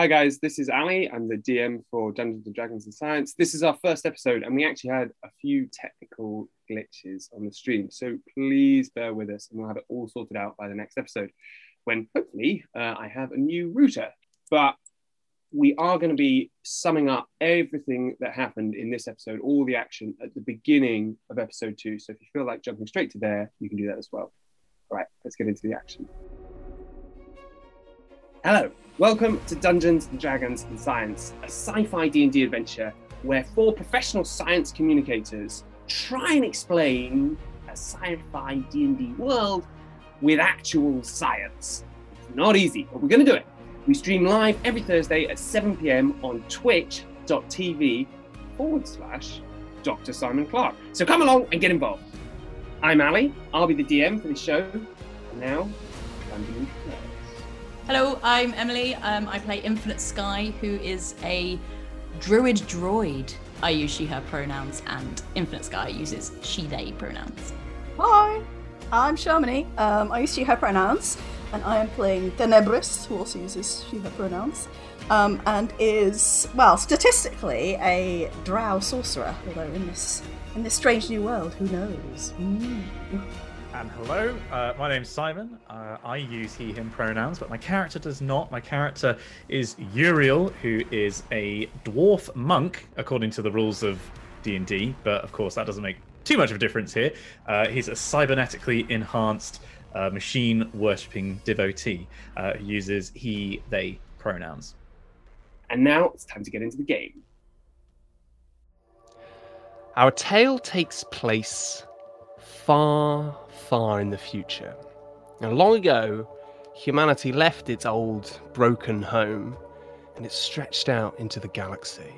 Hi guys, this is Ali. I'm the DM for Dungeons and Dragons and Science. This is our first episode, and we actually had a few technical glitches on the stream. So please bear with us, and we'll have it all sorted out by the next episode, when hopefully uh, I have a new router. But we are going to be summing up everything that happened in this episode, all the action at the beginning of episode two. So if you feel like jumping straight to there, you can do that as well. All right, let's get into the action. Hello, welcome to Dungeons and Dragons and Science, a sci-fi D&D adventure where four professional science communicators try and explain a sci-fi D&D world with actual science. It's not easy, but we're going to do it. We stream live every Thursday at 7 p.m. on twitch.tv forward slash Dr. Simon Clark. So come along and get involved. I'm Ali. I'll be the DM for the show. And now, Hello, I'm Emily. Um, I play Infinite Sky, who is a druid droid. I use she, her pronouns, and Infinite Sky uses she, they pronouns. Hi, I'm Sharmini. Um, I use she, her pronouns, and I am playing Tenebris, who also uses she, her pronouns, um, and is, well, statistically a drow sorcerer, although in this in this strange new world, who knows? Mm. And hello, uh, my name's Simon. Uh, I use he, him pronouns, but my character does not. My character is Uriel, who is a dwarf monk, according to the rules of D&D, but of course that doesn't make too much of a difference here. Uh, he's a cybernetically enhanced uh, machine worshipping devotee uh, who uses he, they pronouns. And now it's time to get into the game. Our tale takes place far, far in the future. Now, long ago, humanity left its old, broken home and it stretched out into the galaxy.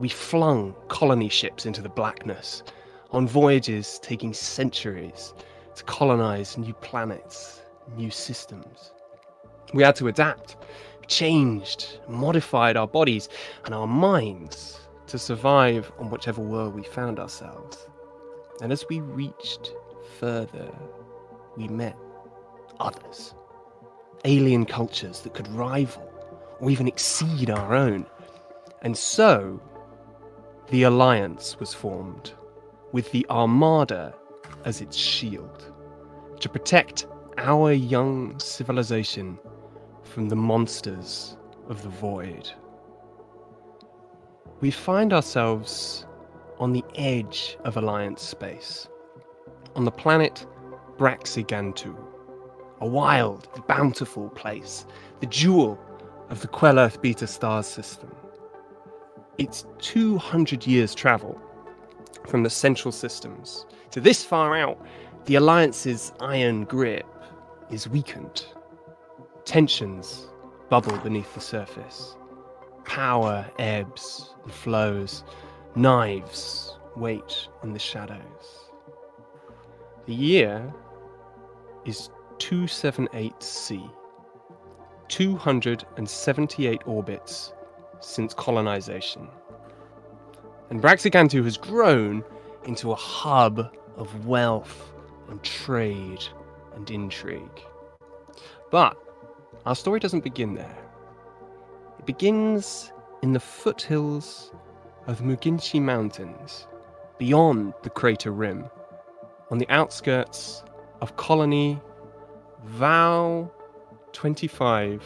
We flung colony ships into the blackness on voyages taking centuries to colonize new planets, new systems. We had to adapt, changed, modified our bodies and our minds to survive on whichever world we found ourselves. And as we reached further, we met others. Alien cultures that could rival or even exceed our own. And so, the Alliance was formed, with the Armada as its shield, to protect our young civilization from the monsters of the void. We find ourselves on the edge of Alliance space, on the planet Braxigantu, a wild, bountiful place, the jewel of the Quell Earth Beta stars system. It's 200 years' travel from the central systems. To this far out, the Alliance's iron grip is weakened. Tensions bubble beneath the surface. Power ebbs and flows. Knives wait in the shadows. The year is 278C. 278 orbits since colonization. And Braxigantu has grown into a hub of wealth and trade and intrigue. But our story doesn't begin there. It begins in the foothills of the Muginshi Mountains, beyond the crater rim, on the outskirts of colony Val 25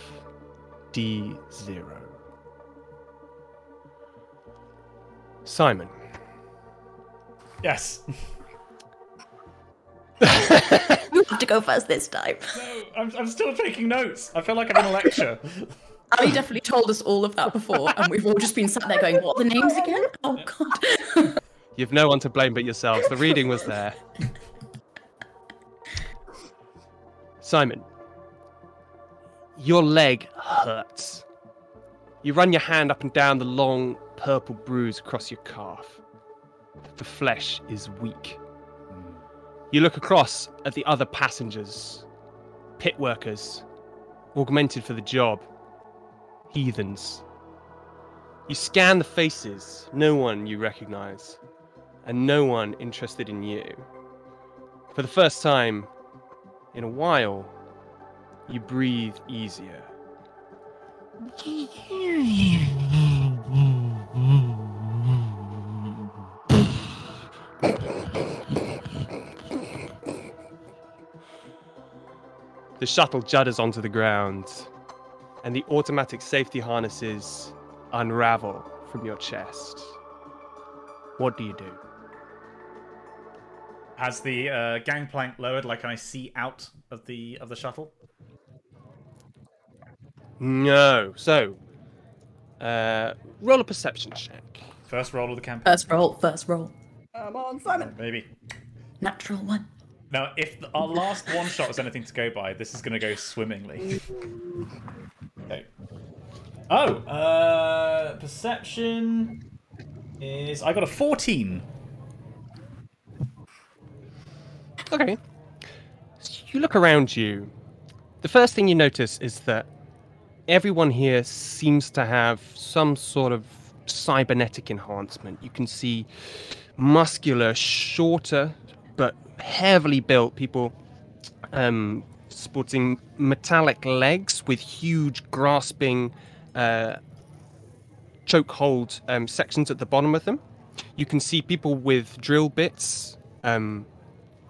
D0. Simon. Yes. You have to go first this time. No, I'm, I'm still taking notes. I feel like I'm in a lecture. Ali definitely told us all of that before, and we've all just been sat there going, "What are the names again?" Oh God. You've no one to blame but yourselves. The reading was there. Simon, your leg hurts. You run your hand up and down the long purple bruise across your calf. The flesh is weak. You look across at the other passengers, pit workers, augmented for the job, heathens. You scan the faces, no one you recognize, and no one interested in you. For the first time in a while, you breathe easier. The shuttle judders onto the ground, and the automatic safety harnesses unravel from your chest. What do you do? Has the uh, gangplank lowered? Like, can I see out of the of the shuttle? No. So, uh, roll a perception check. First roll of the campaign, First roll, first roll. Come on, Simon. maybe. Natural one. Now, if the- our last one shot is anything to go by, this is going to go swimmingly. Okay. Oh, uh, perception is I got a fourteen. Okay. So you look around you. The first thing you notice is that everyone here seems to have some sort of cybernetic enhancement. You can see muscular, shorter, but heavily built people um, sporting metallic legs with huge, grasping uh, chokehold um, sections at the bottom of them. You can see people with drill bits um,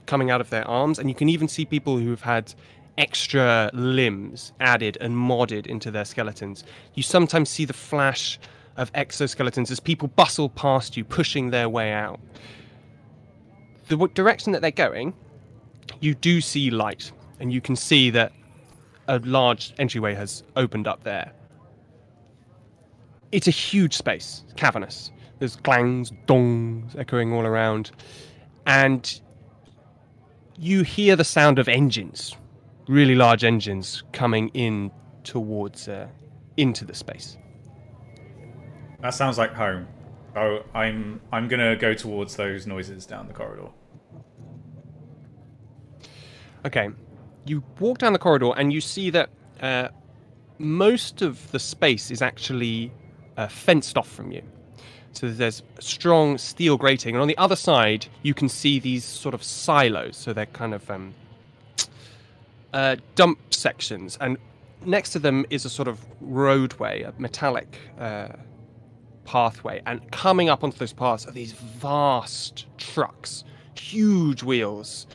coming out of their arms, and you can even see people who have had extra limbs added and modded into their skeletons. You sometimes see the flash of exoskeletons as people bustle past you, pushing their way out. The w- direction that they're going, you do see light, and you can see that a large entryway has opened up there. It's a huge space, cavernous. There's clangs, dongs echoing all around, and you hear the sound of engines, really large engines coming in towards uh, into the space. That sounds like home. Oh, I'm I'm gonna go towards those noises down the corridor. Okay, you walk down the corridor and you see that uh, most of the space is actually uh, fenced off from you. So there's strong steel grating, and on the other side you can see these sort of silos. So they're kind of um, uh, dump sections, and next to them is a sort of roadway, a metallic uh, pathway, and coming up onto those paths are these vast trucks, huge wheels,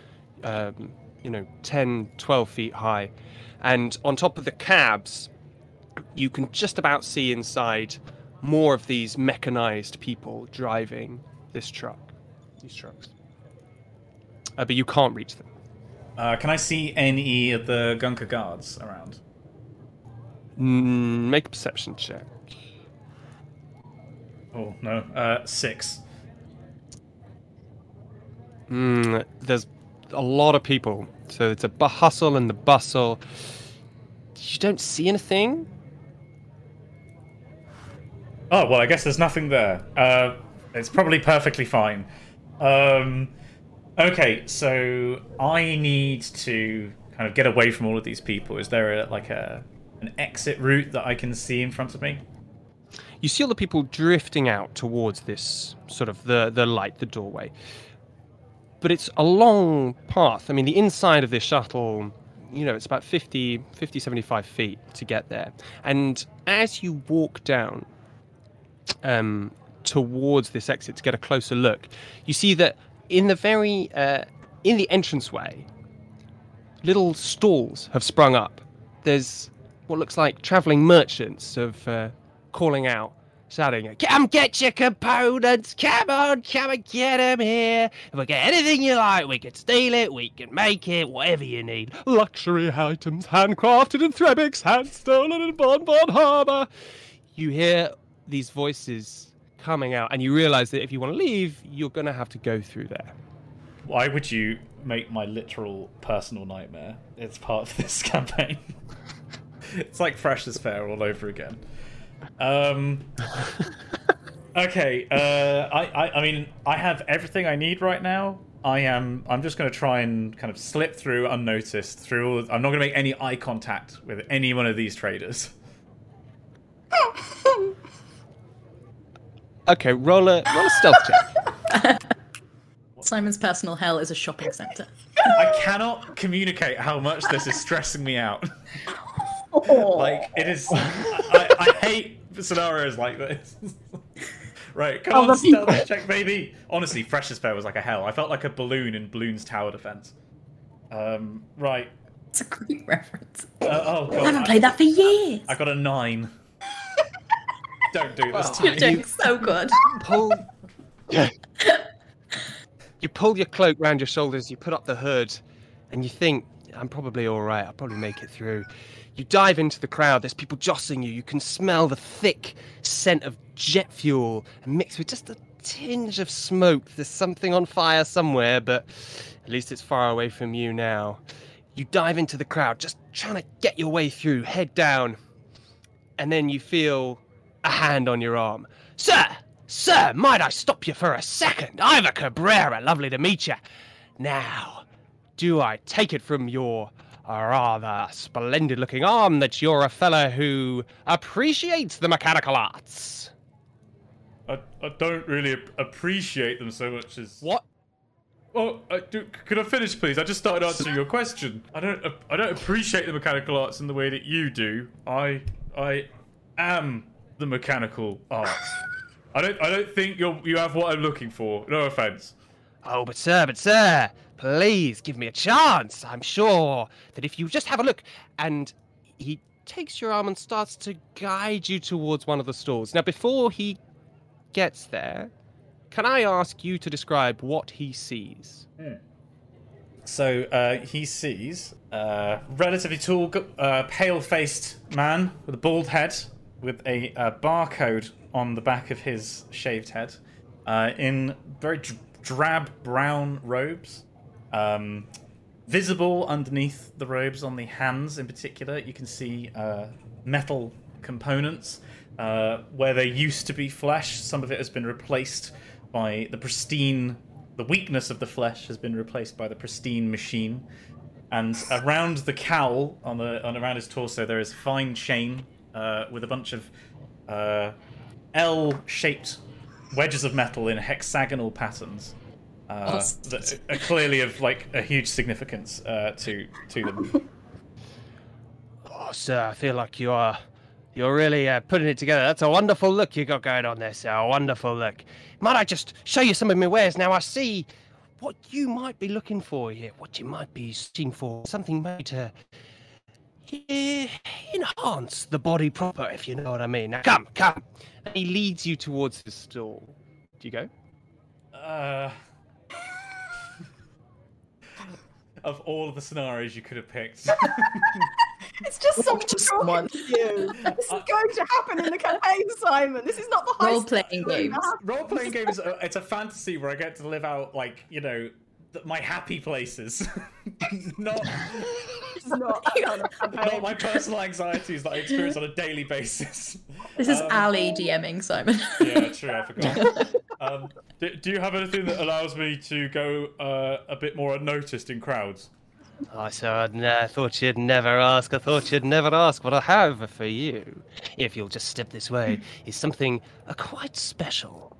um, you know, 10, 12 feet high. And on top of the cabs, you can just about see inside more of these mechanized people driving this truck, these trucks. Uh, but you can't reach them. Uh, can I see any of the Gunka guards around? Mm, make a perception check. Oh no, uh, six. Mm, there's a lot of people, so it's a hustle and the bustle. You don't see anything. Oh well, I guess there's nothing there. Uh, it's probably perfectly fine. Um, okay, so I need to kind of get away from all of these people. Is there a, like a an exit route that I can see in front of me? You see all the people drifting out towards this sort of the the light, the doorway. But it's a long path. I mean, the inside of this shuttle, you know, it's about 50, 50 75 feet to get there. And as you walk down um, towards this exit to get a closer look, you see that in the very uh, in the entranceway, little stalls have sprung up. There's what looks like traveling merchants of uh, calling out, shouting, "Come get your components! Come on, come and get them here! If we get anything you like, we can steal it, we can make it, whatever you need. Luxury items, handcrafted in Threbix, hand stolen in Bon Bon Harbour." You hear these voices coming out, and you realise that if you want to leave, you're going to have to go through there. Why would you make my literal personal nightmare? It's part of this campaign. it's like Freshers' Fair all over again. Um. Okay. Uh. I, I. I mean, I have everything I need right now. I am. I'm just going to try and kind of slip through unnoticed through. All, I'm not going to make any eye contact with any one of these traders. Okay, roll a roll a stealth check. Simon's personal hell is a shopping centre. I cannot communicate how much this is stressing me out. like it is I, I hate scenarios like this. right, come Oh, on, stealth people. check, baby. Honestly, Freshers' Fair was like a hell. I felt like a balloon in Bloons tower defense. Um, right. It's a great reference. Uh, oh I haven't played that for years. I got a nine. Don't do this to You're me. doing so good. pull. you pull your cloak round your shoulders. You put up the hood, and you think, "I'm probably all right. I'll probably make it through." You dive into the crowd. There's people jostling you. You can smell the thick scent of jet fuel mixed with just a tinge of smoke. There's something on fire somewhere, but at least it's far away from you now. You dive into the crowd, just trying to get your way through, head down, and then you feel a hand on your arm. Sir, sir, might I stop you for a second? Ivor Cabrera, lovely to meet you. Now, do I take it from your uh, rather splendid looking arm that you're a fellow who appreciates the mechanical arts? I, I don't really appreciate them so much as What? Well, I do, could I finish, please? I just started answering your question. I don't, I don't appreciate the mechanical arts in the way that you do. I, I am the mechanical arts. I don't, I don't think you you have what I'm looking for. No offense. Oh, but sir, but sir, please give me a chance. I'm sure that if you just have a look, and he takes your arm and starts to guide you towards one of the stalls. Now, before he gets there, can I ask you to describe what he sees? So uh, he sees a relatively tall, uh, pale-faced man with a bald head, with a, uh barcode on the back of his shaved head, uh, in very dr- drab brown robes. Um, visible underneath the robes on the hands, in particular, you can see uh, metal components uh, where there used to be flesh. Some of it has been replaced by the pristine. The weakness of the flesh has been replaced by the pristine machine. And around the cowl on the on around his torso, there is fine chain uh, with a bunch of uh, L-shaped wedges of metal in hexagonal patterns uh, Awesome. that are clearly of like a huge significance uh, to to them. Oh, sir, I feel like you are. You're really uh, putting it together. That's a wonderful look you got going on there, sir. A wonderful look. Might I just show you some of my wares? Now, I see what you might be looking for here. What you might be seeking for. Something made to eh, enhance the body proper, if you know what I mean. Now, come, come. And he leads you towards the stall. Do you go? Uh, of all of the scenarios you could have picked, It's just someone Just talking one. to you. This is going to happen in the campaign, Simon. This is not the high Role-playing game. games. role playing game is a, it's a fantasy where I get to live out like you know th- my happy places, not It's not that kind of not my personal anxieties that I experience on a daily basis. This is Um, Ali DMing Simon. Yeah, true. I forgot. um, do, do you have anything that allows me to go uh, a bit more unnoticed in crowds? Oh, sir, I ne- thought you'd never ask. I thought you'd never ask. What I have for you, if you'll just step this way, is something uh, quite special.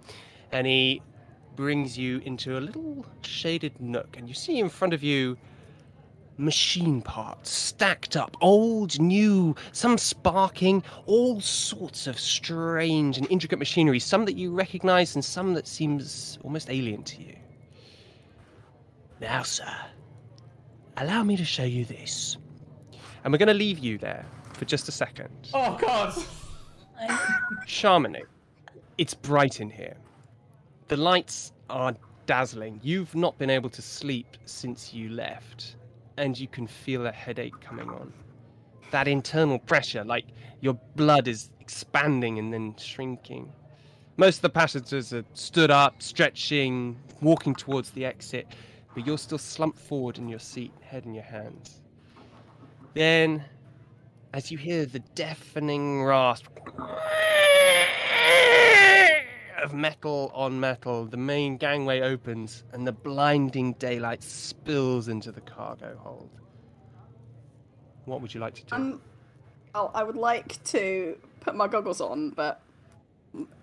And he brings you into a little shaded nook, and you see in front of you machine parts stacked up, old, new, some sparking, all sorts of strange and intricate machinery, some that you recognize and some that seems almost alien to you. Now, sir, allow me to show you this. And we're going to leave you there for just a second. Oh God! Sharmini, it's bright in here. The lights are dazzling. You've not been able to sleep since you left, and you can feel a headache coming on. That internal pressure, like your blood is expanding and then shrinking. Most of the passengers are stood up, stretching, walking towards the exit, but you're still slumped forward in your seat, head in your hands. Then, as you hear the deafening rasp of metal on metal, the main gangway opens and the blinding daylight spills into the cargo hold. What would you like to do? Um, oh, I would like to put my goggles on, but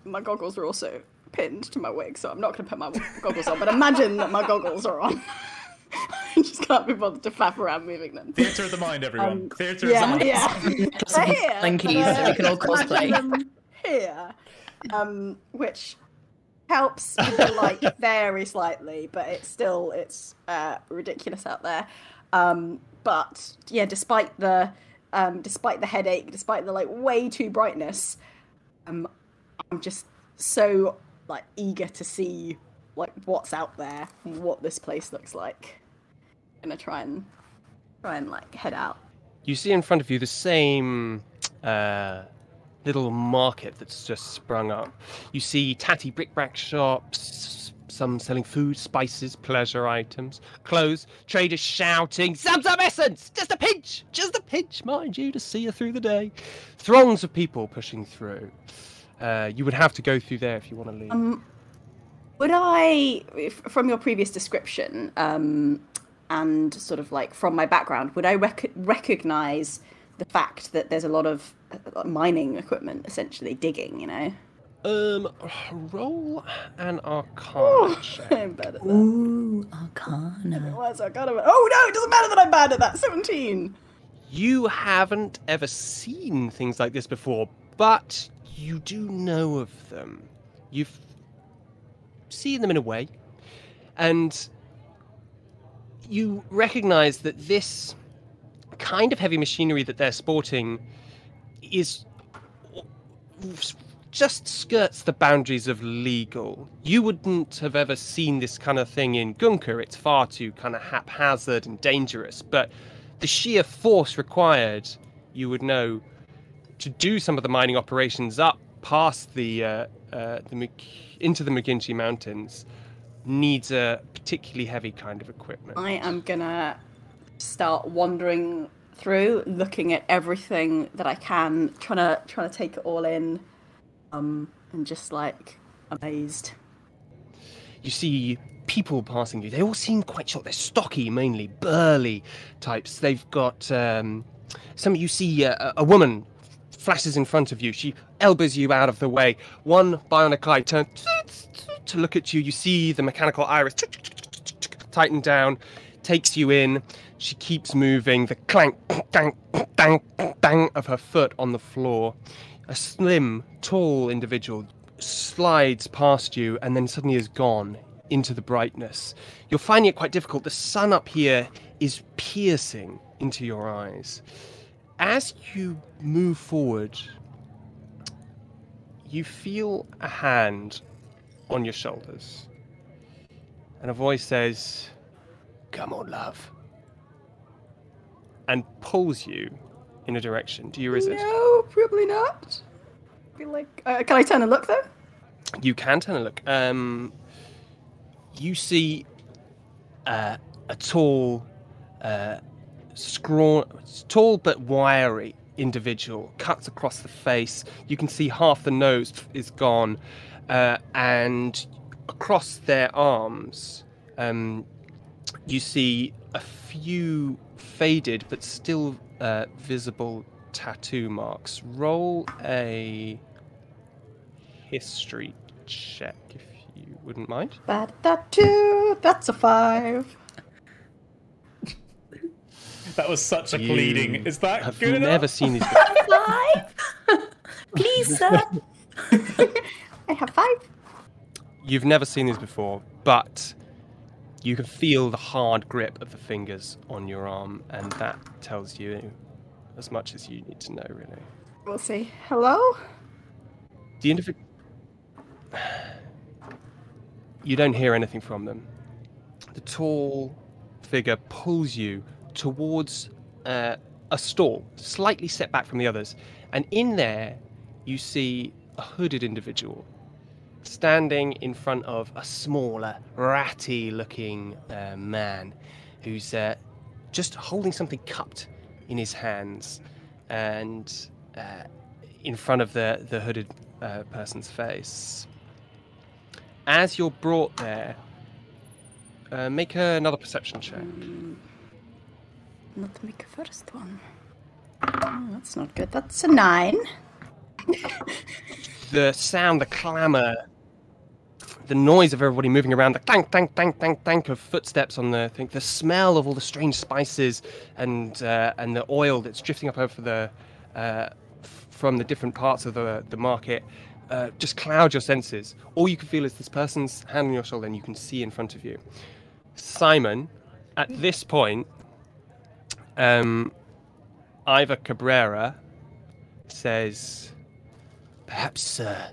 my goggles are also pinned to my wig, so I'm not going to put my goggles on. But imagine that my goggles are on. I just can't be bothered to flap around moving them. Theatre of the mind, everyone. Um, Theatre of the mind. yeah. Get They're some here. Slinkies but, so we can all uh, cosplay. Here, um, which helps with the light very slightly, but it's still it's uh, ridiculous out there. Um, but yeah, despite the um, despite the headache, despite the like way too brightness, um, I'm just so like eager to see like what's out there, what this place looks like. gonna try and try and like head out. You see in front of you the same uh, little market that's just sprung up. You see tatty bric-a-brac shops, some selling food, spices, pleasure items, clothes, traders shouting, "Some some essence! Just a pinch! Just a pinch, mind you, to see you through the day." Throngs of people pushing through. Uh, you would have to go through there if you want to leave. Um, would I, from your previous description, um, and sort of like from my background, would I rec- recognize the fact that there's a lot of uh, mining equipment, essentially digging? You know, Um, roll an arcana check. I'm bad at that. Ooh, Arcana. Why is that kind of? Oh no, it doesn't matter that I'm bad at that. Seventeen. You haven't ever seen things like this before, but you do know of them. You've seen them in a way, and you recognize that this kind of heavy machinery that they're sporting is just skirts the boundaries of legal. You wouldn't have ever seen this kind of thing in Gunker. It's far too kind of haphazard and dangerous. But the sheer force required, you would know, to do some of the mining operations up past the uh, uh, the into the McGinty Mountains needs a particularly heavy kind of equipment. I am gonna start wandering through, looking at everything that I can, trying to trying to take it all in, um, and just like amazed. you see people passing you. They all seem quite short. They're stocky, mainly burly types. They've got um, some. You see uh, a woman flashes in front of you. She elbows you out of the way. One bionic eye turns to look at you. You see the mechanical iris tighten down, takes you in. She keeps moving. The clank, dang, dang, dang of her foot on the floor. A slim, tall individual slides past you and then suddenly is gone into the brightness. You're finding it quite difficult. The sun up here is piercing into your eyes. As you move forward, you feel a hand on your shoulders. And a voice says, Come on, love. And pulls you in a direction. Do you resist? No, probably not. I feel like. Uh, can I turn and look though? You can turn and look. Um, you see uh, a tall, uh, scrawn, tall but wiry individual cuts across the face. You can see half the nose is gone, uh, and across their arms, um, you see a few faded but still uh, visible tattoo marks. Roll a history check if you wouldn't mind. Bad tattoo. That's a five. That was such a You pleading. Is that Have good enough? I've never seen these. before. Five? Please, sir. I have five. You've never seen these before, but you can feel the hard grip of the fingers on your arm, and that tells you as much as you need to know, really. We'll see. Hello. The individual. You don't hear anything from them. The tall figure pulls you towards uh, a stall, slightly set back from the others, and in there you see a hooded individual standing in front of a smaller, ratty-looking uh, man who's uh, just holding something cupped in his hands, and uh, in front of the the hooded uh, person's face. As you're brought there, uh, make another perception check. Not make a first one. Oh, that's not good. That's a nine. The sound, the clamour the noise of everybody moving around, the clank, clank, clank, clank, clank of footsteps on the thing, the smell of all the strange spices and uh, and the oil that's drifting up over the uh, from the different parts of the the market, uh, just cloud your senses. All you can feel is this person's hand on your shoulder, and you can see in front of you. Simon, at this point, um, Cabrera says, Perhaps uh,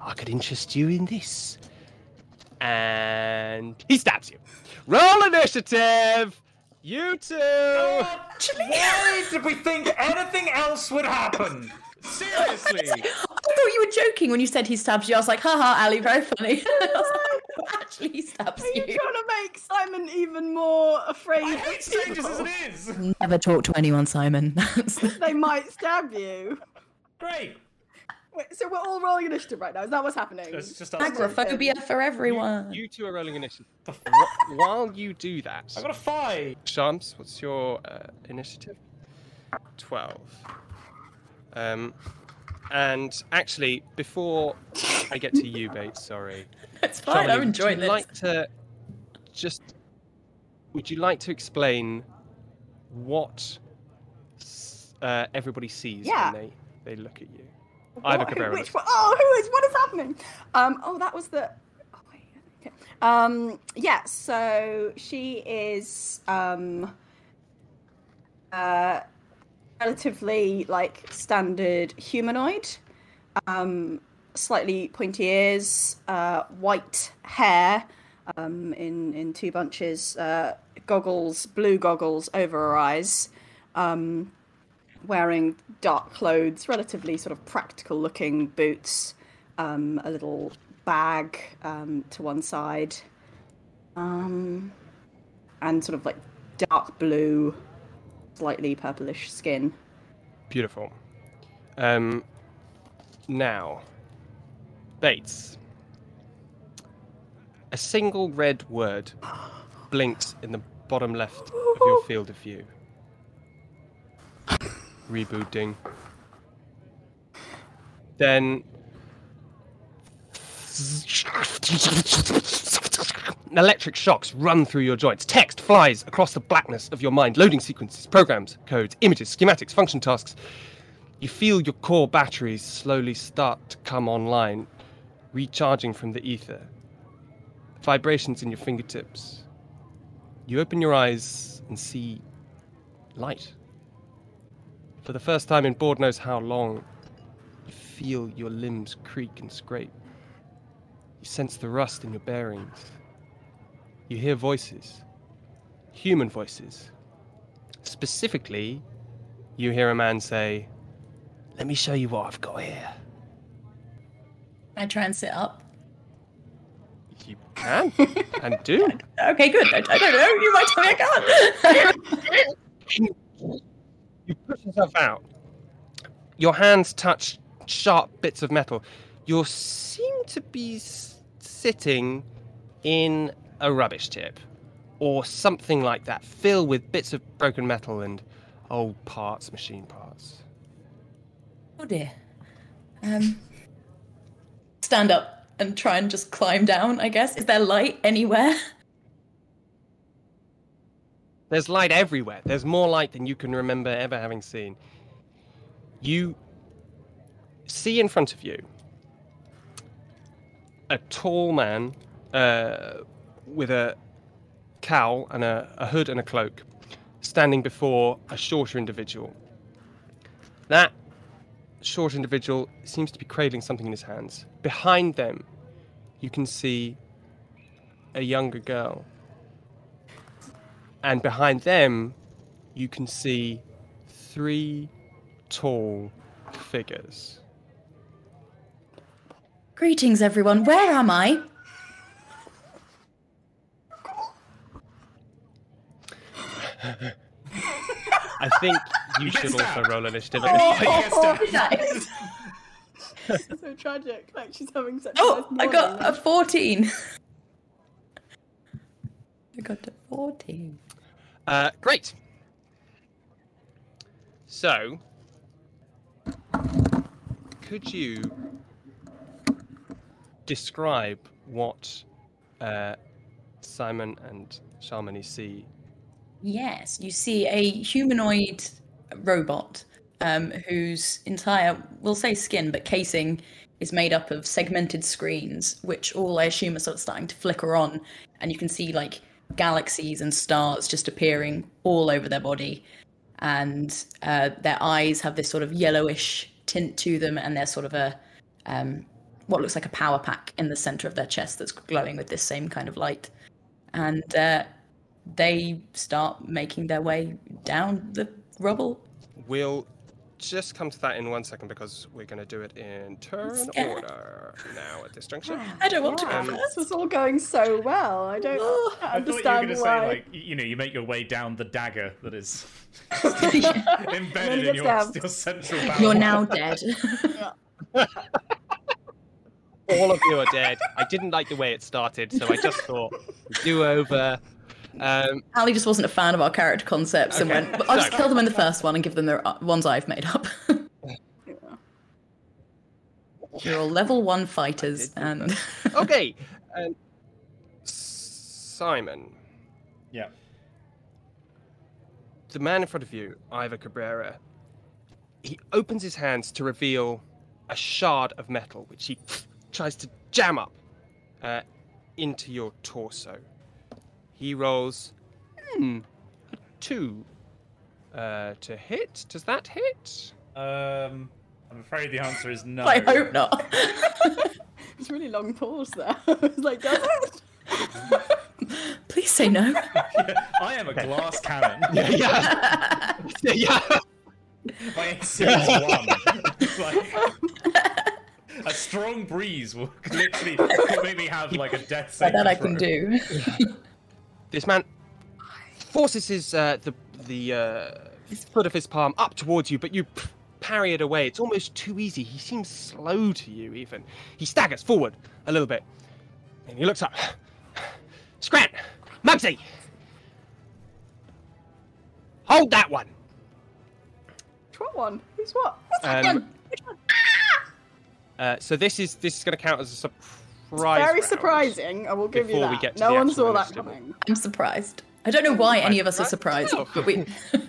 I could interest you in this. And he stabs you. Roll initiative! You two! Why did we think anything else would happen? Seriously. I thought you were joking when you said he stabs you. I was like, haha, Ali, very funny. I like, Actually, he stabs Are you you. trying to make Simon even more afraid I of hate strangers as it is. Never talk to anyone, Simon. They might stab you. Great. Wait, so we're all rolling initiative right now. Is that what's happening? It's just us. agoraphobia for everyone. You two are rolling initiative. The f- Wh- While you do that, I got a five. Shams, what's your uh, initiative? 12. Um, and actually, before I get to you, Bates, sorry. It's fine. Charlie, I'm enjoying would you this. like to just would you like to explain what uh, everybody sees Yeah. when they, they look at you? Ivor What- who- Cabrera which one? Oh, who is? What is happening? Um. Oh, that was the. Oh wait. Okay. Um. Yeah. So she is. Um. Uh. Relatively like standard humanoid. Um. Slightly pointy ears. Uh. White hair. Um. In in two bunches. Uh. Goggles. Blue goggles over her eyes. Um wearing dark clothes, relatively sort of practical looking boots, um, a little bag um, to one side, um, and sort of like dark blue, slightly purplish skin. Beautiful. Um, now, Bates. A single red word blinks in the bottom left of your field of view. Rebooting. Then. Electric shocks run through your joints. Text flies across the blackness of your mind. Loading sequences, programs, codes, images, schematics, function tasks. You feel your core batteries slowly start to come online, recharging from the ether. Vibrations in your fingertips. You open your eyes and see light. For the first time in board knows how long, you feel your limbs creak and scrape. You sense the rust in your bearings. You hear voices, human voices. Specifically, you hear a man say, Let me show you what I've got here. I try and sit up. You can and do. Okay, good. I, I don't know. You might tell me I can't. You push yourself out. Your hands touch sharp bits of metal. You seem to be sitting in a rubbish tip or something like that, filled with bits of broken metal and old parts, machine parts. oh dear. Um, stand up and try and just climb down. I guess. Is there light anywhere? There's light everywhere. There's more light than you can remember ever having seen. You see in front of you a tall man uh, with a cowl and a, a hood and a cloak standing before a shorter individual. That short individual seems to be cradling something in his hands. Behind them, you can see a younger girl and behind them you can see three tall figures. Greetings, everyone. Where am I? I think you should also roll initiative at this point. Oh, oh nice. so tragic. Like she's having such. Oh, a nice I got a 14. I got a 14. Uh, great. So, could you describe what uh, Simon and Sharmini see. Yes, you see a humanoid robot um, whose entire, we'll say skin, but casing is made up of segmented screens, which all I assume are sort of starting to flicker on, and you can see like galaxies and stars just appearing all over their body, and uh, their eyes have this sort of yellowish tint to them, and they're sort of a um, what looks like a power pack in the center of their chest that's glowing with this same kind of light, and uh, they start making their way down the rubble. We'll just come to that in one second because we're going to do it in turn order now at this juncture. I don't want to um, Wow, go this first. was all going so well. I don't Oh, I I thought you were understand why. say, like, you know, you make your way down the dagger that is embedded in gets your, your central barrel. You're now dead. All of you are dead. I didn't like the way it started, so I just thought do over. Um, Ali just wasn't a fan of our character concepts and went, I'll just so- kill them in the first one and give them the uh, ones I've made up. You're all level one fighters, and okay, um, Simon, Yeah. the man in front of you, Ivor Cabrera, he opens his hands to reveal a shard of metal, which he tries to jam up uh, into your torso. He rolls, hmm, a two uh, to hit. Does that hit? Um, I'm afraid the answer is no. I hope not. It's a really long pause there. I was like, does it? Please say no. I am a glass cannon. yeah, yeah. My AC is one. Like, a strong breeze will literally make me have like a death But save. that I can do. This man forces his uh, the the uh, foot of his palm up towards you, but you parry it away. It's almost too easy. He seems slow to you. Even he staggers forward a little bit, and he looks up. Scrat, Mugsy, hold that one. What one? Who's what? Um, uh, so this is this is going to count as a surprise. Very round. surprising. I will give you before we that. get to no the one saw that initiative. coming. I'm surprised. I don't know why any of us are surprised, but we.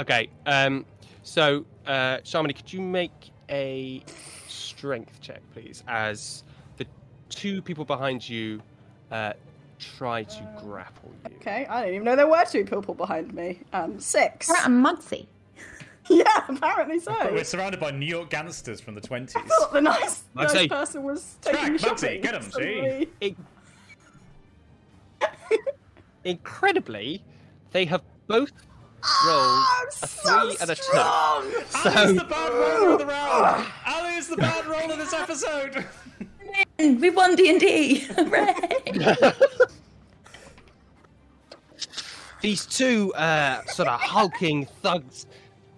Okay. Um. So, uh, Shamini, could you make a strength check, please, as the two people behind you uh, try to grapple you? Okay, I didn't even know there were two people behind me. Um, six. a Mugsy. yeah, apparently so. We're surrounded by New York gangsters from the 20s. I thought the nice, I'd nice say- person was Track, taking Bugsy, shopping. get 'em, see? Suddenly- In- Incredibly, they have both rolled I'm a so three and a two. strong! Ali's the bad roller of the round! Ali is the bad roller of this episode! We won D and D. Hooray! These two uh, sort of hulking thugs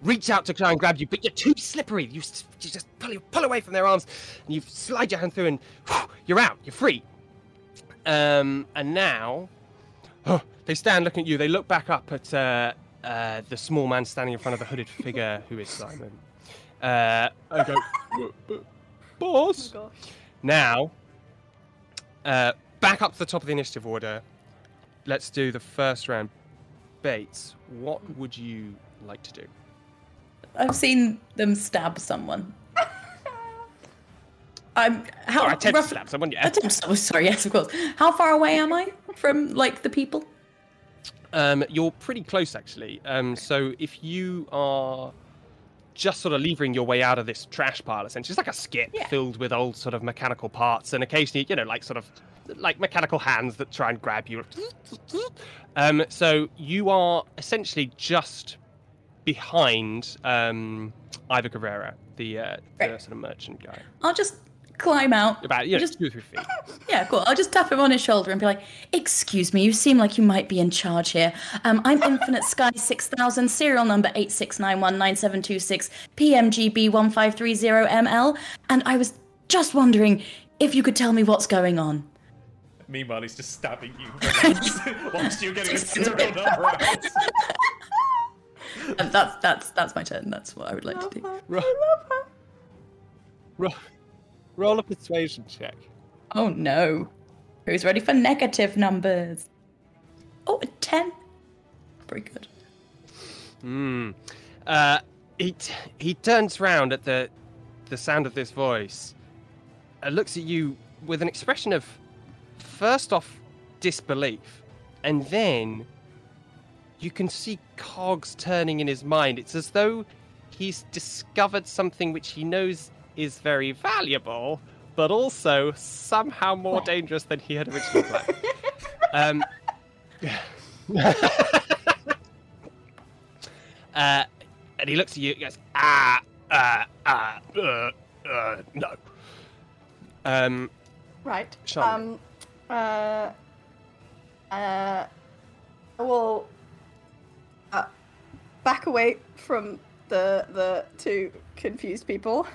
reach out to try and grab you, but you're too slippery. You, you just pull, pull away from their arms, and you slide your hand through, and whew, you're out. You're free. Um, and now oh, they stand looking at you. They look back up at uh, uh, the small man standing in front of the hooded figure, who is Simon. Uh, and go, "Uh, uh, boss. Gosh. Now, uh, back up to the top of the initiative order. Let's do the first round. Bates, what would you like to do? I've seen them stab someone. I'm how I attempt to stab someone, yeah. Attempt- oh, sorry, yes, of course. How far away am I from like the people? Um, you're pretty close, actually. Um, so if you are just sort of levering your way out of this trash pile, essentially, it's like a skip Yeah. filled with old sort of mechanical parts, and occasionally, you know, like sort of like mechanical hands that try and grab you. Um, so you are essentially just behind um, Ivor Cabrera, the, uh, the sort of merchant guy. I'll just climb out. About you know, just two or three feet. Yeah, cool. I'll just tap him on his shoulder and be like, "Excuse me, you seem like you might be in charge here. Um, I'm Infinite Sky Six Thousand, serial number eight six nine one nine seven two six, PMGB one five three zero ML, and I was just wondering if you could tell me what's going on." Meanwhile, he's just stabbing you whilst you're getting a serial number out. And that's that's that's my turn. That's what I would like to do. Ro- Ro- Roll a persuasion check. Oh no. Who's ready for negative numbers? Oh, a 10. Very good. Hmm. Uh, he t- he turns round at the the sound of this voice, and looks at you with an expression of first off disbelief, and then you can see cogs turning in his mind. It's as though he's discovered something which he knows is very valuable, but also somehow more dangerous than he had originally planned. um, uh, and he looks at you and goes, ah, ah, ah, uh, uh, no. Um, Right. Charlotte. Um. Uh. Uh. I will. Uh, back away from the the two confused people,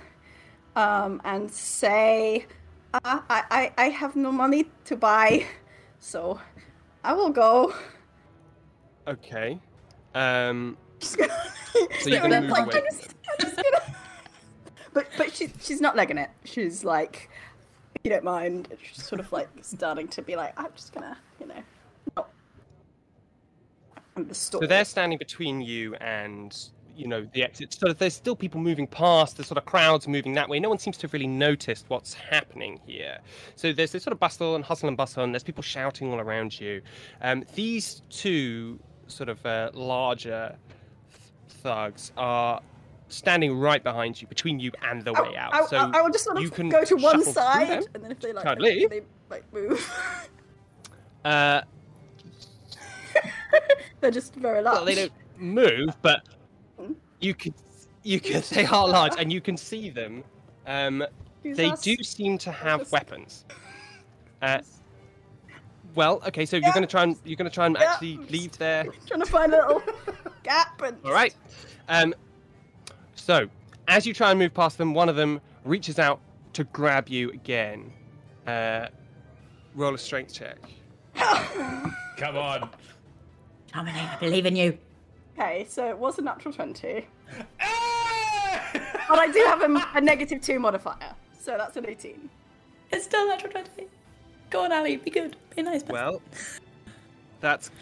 um, and say, uh, I I I have no money to buy, so I will go. okay. Um, So you're gonna, move like, away. I'm just- I'm just gonna- But but she she's not legging it. She's like, if you don't mind, she's sort of like starting to be like, I'm just gonna, you know, the story. so they're standing between you and you know the exit. So there's still people moving past. There's sort of crowds moving that way. No one seems to have really noticed what's happening here. So there's this sort of bustle and hustle and bustle, and there's people shouting all around you. Um, these two sort of uh, larger th- thugs are standing right behind you, between you and the I, way out. I, so I, I will just sort you of can go to one side, and then if they like, if they like move, uh, they're just very large. well, they don't move, but you can you can they are large, and you can see them. Um, they us? do seem to have just- weapons. Uh, well, okay, so Yeah. you're gonna try and you're gonna try and Yeah. actually leave there. trying to find a little gap, and All right. Um, so as you try and move past them, one of them reaches out to grab you again. Uh, roll a strength check. Come on. Dominic, I believe in you. Okay, so it was a natural twenty, Ah! but I do have a, a negative two modifier, so that's an eighteen. It's still natural 20. Go on, Ali. Be good. Be a nice person. Well, that's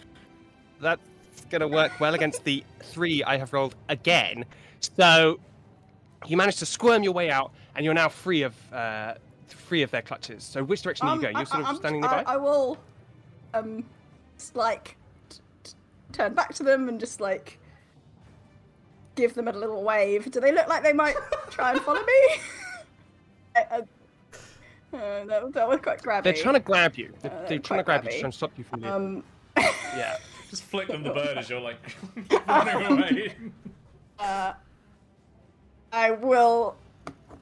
that's gonna work well against the three I have rolled again. So you managed to squirm your way out, and you're now free of uh, free of their clutches. So which direction are you Um, going? You're sort of I'm- standing I, nearby. I will, um, just like t- t- turn back to them and just like give them a little wave. Do they look like they might try and follow me? I- I- uh, that, that was quite grabby. They're trying to grab you. They're, Uh, they're they're trying to quite grab you, grabby. trying to stop you from the. Um, yeah. Just flick them the bird as you're like running away. uh, I will.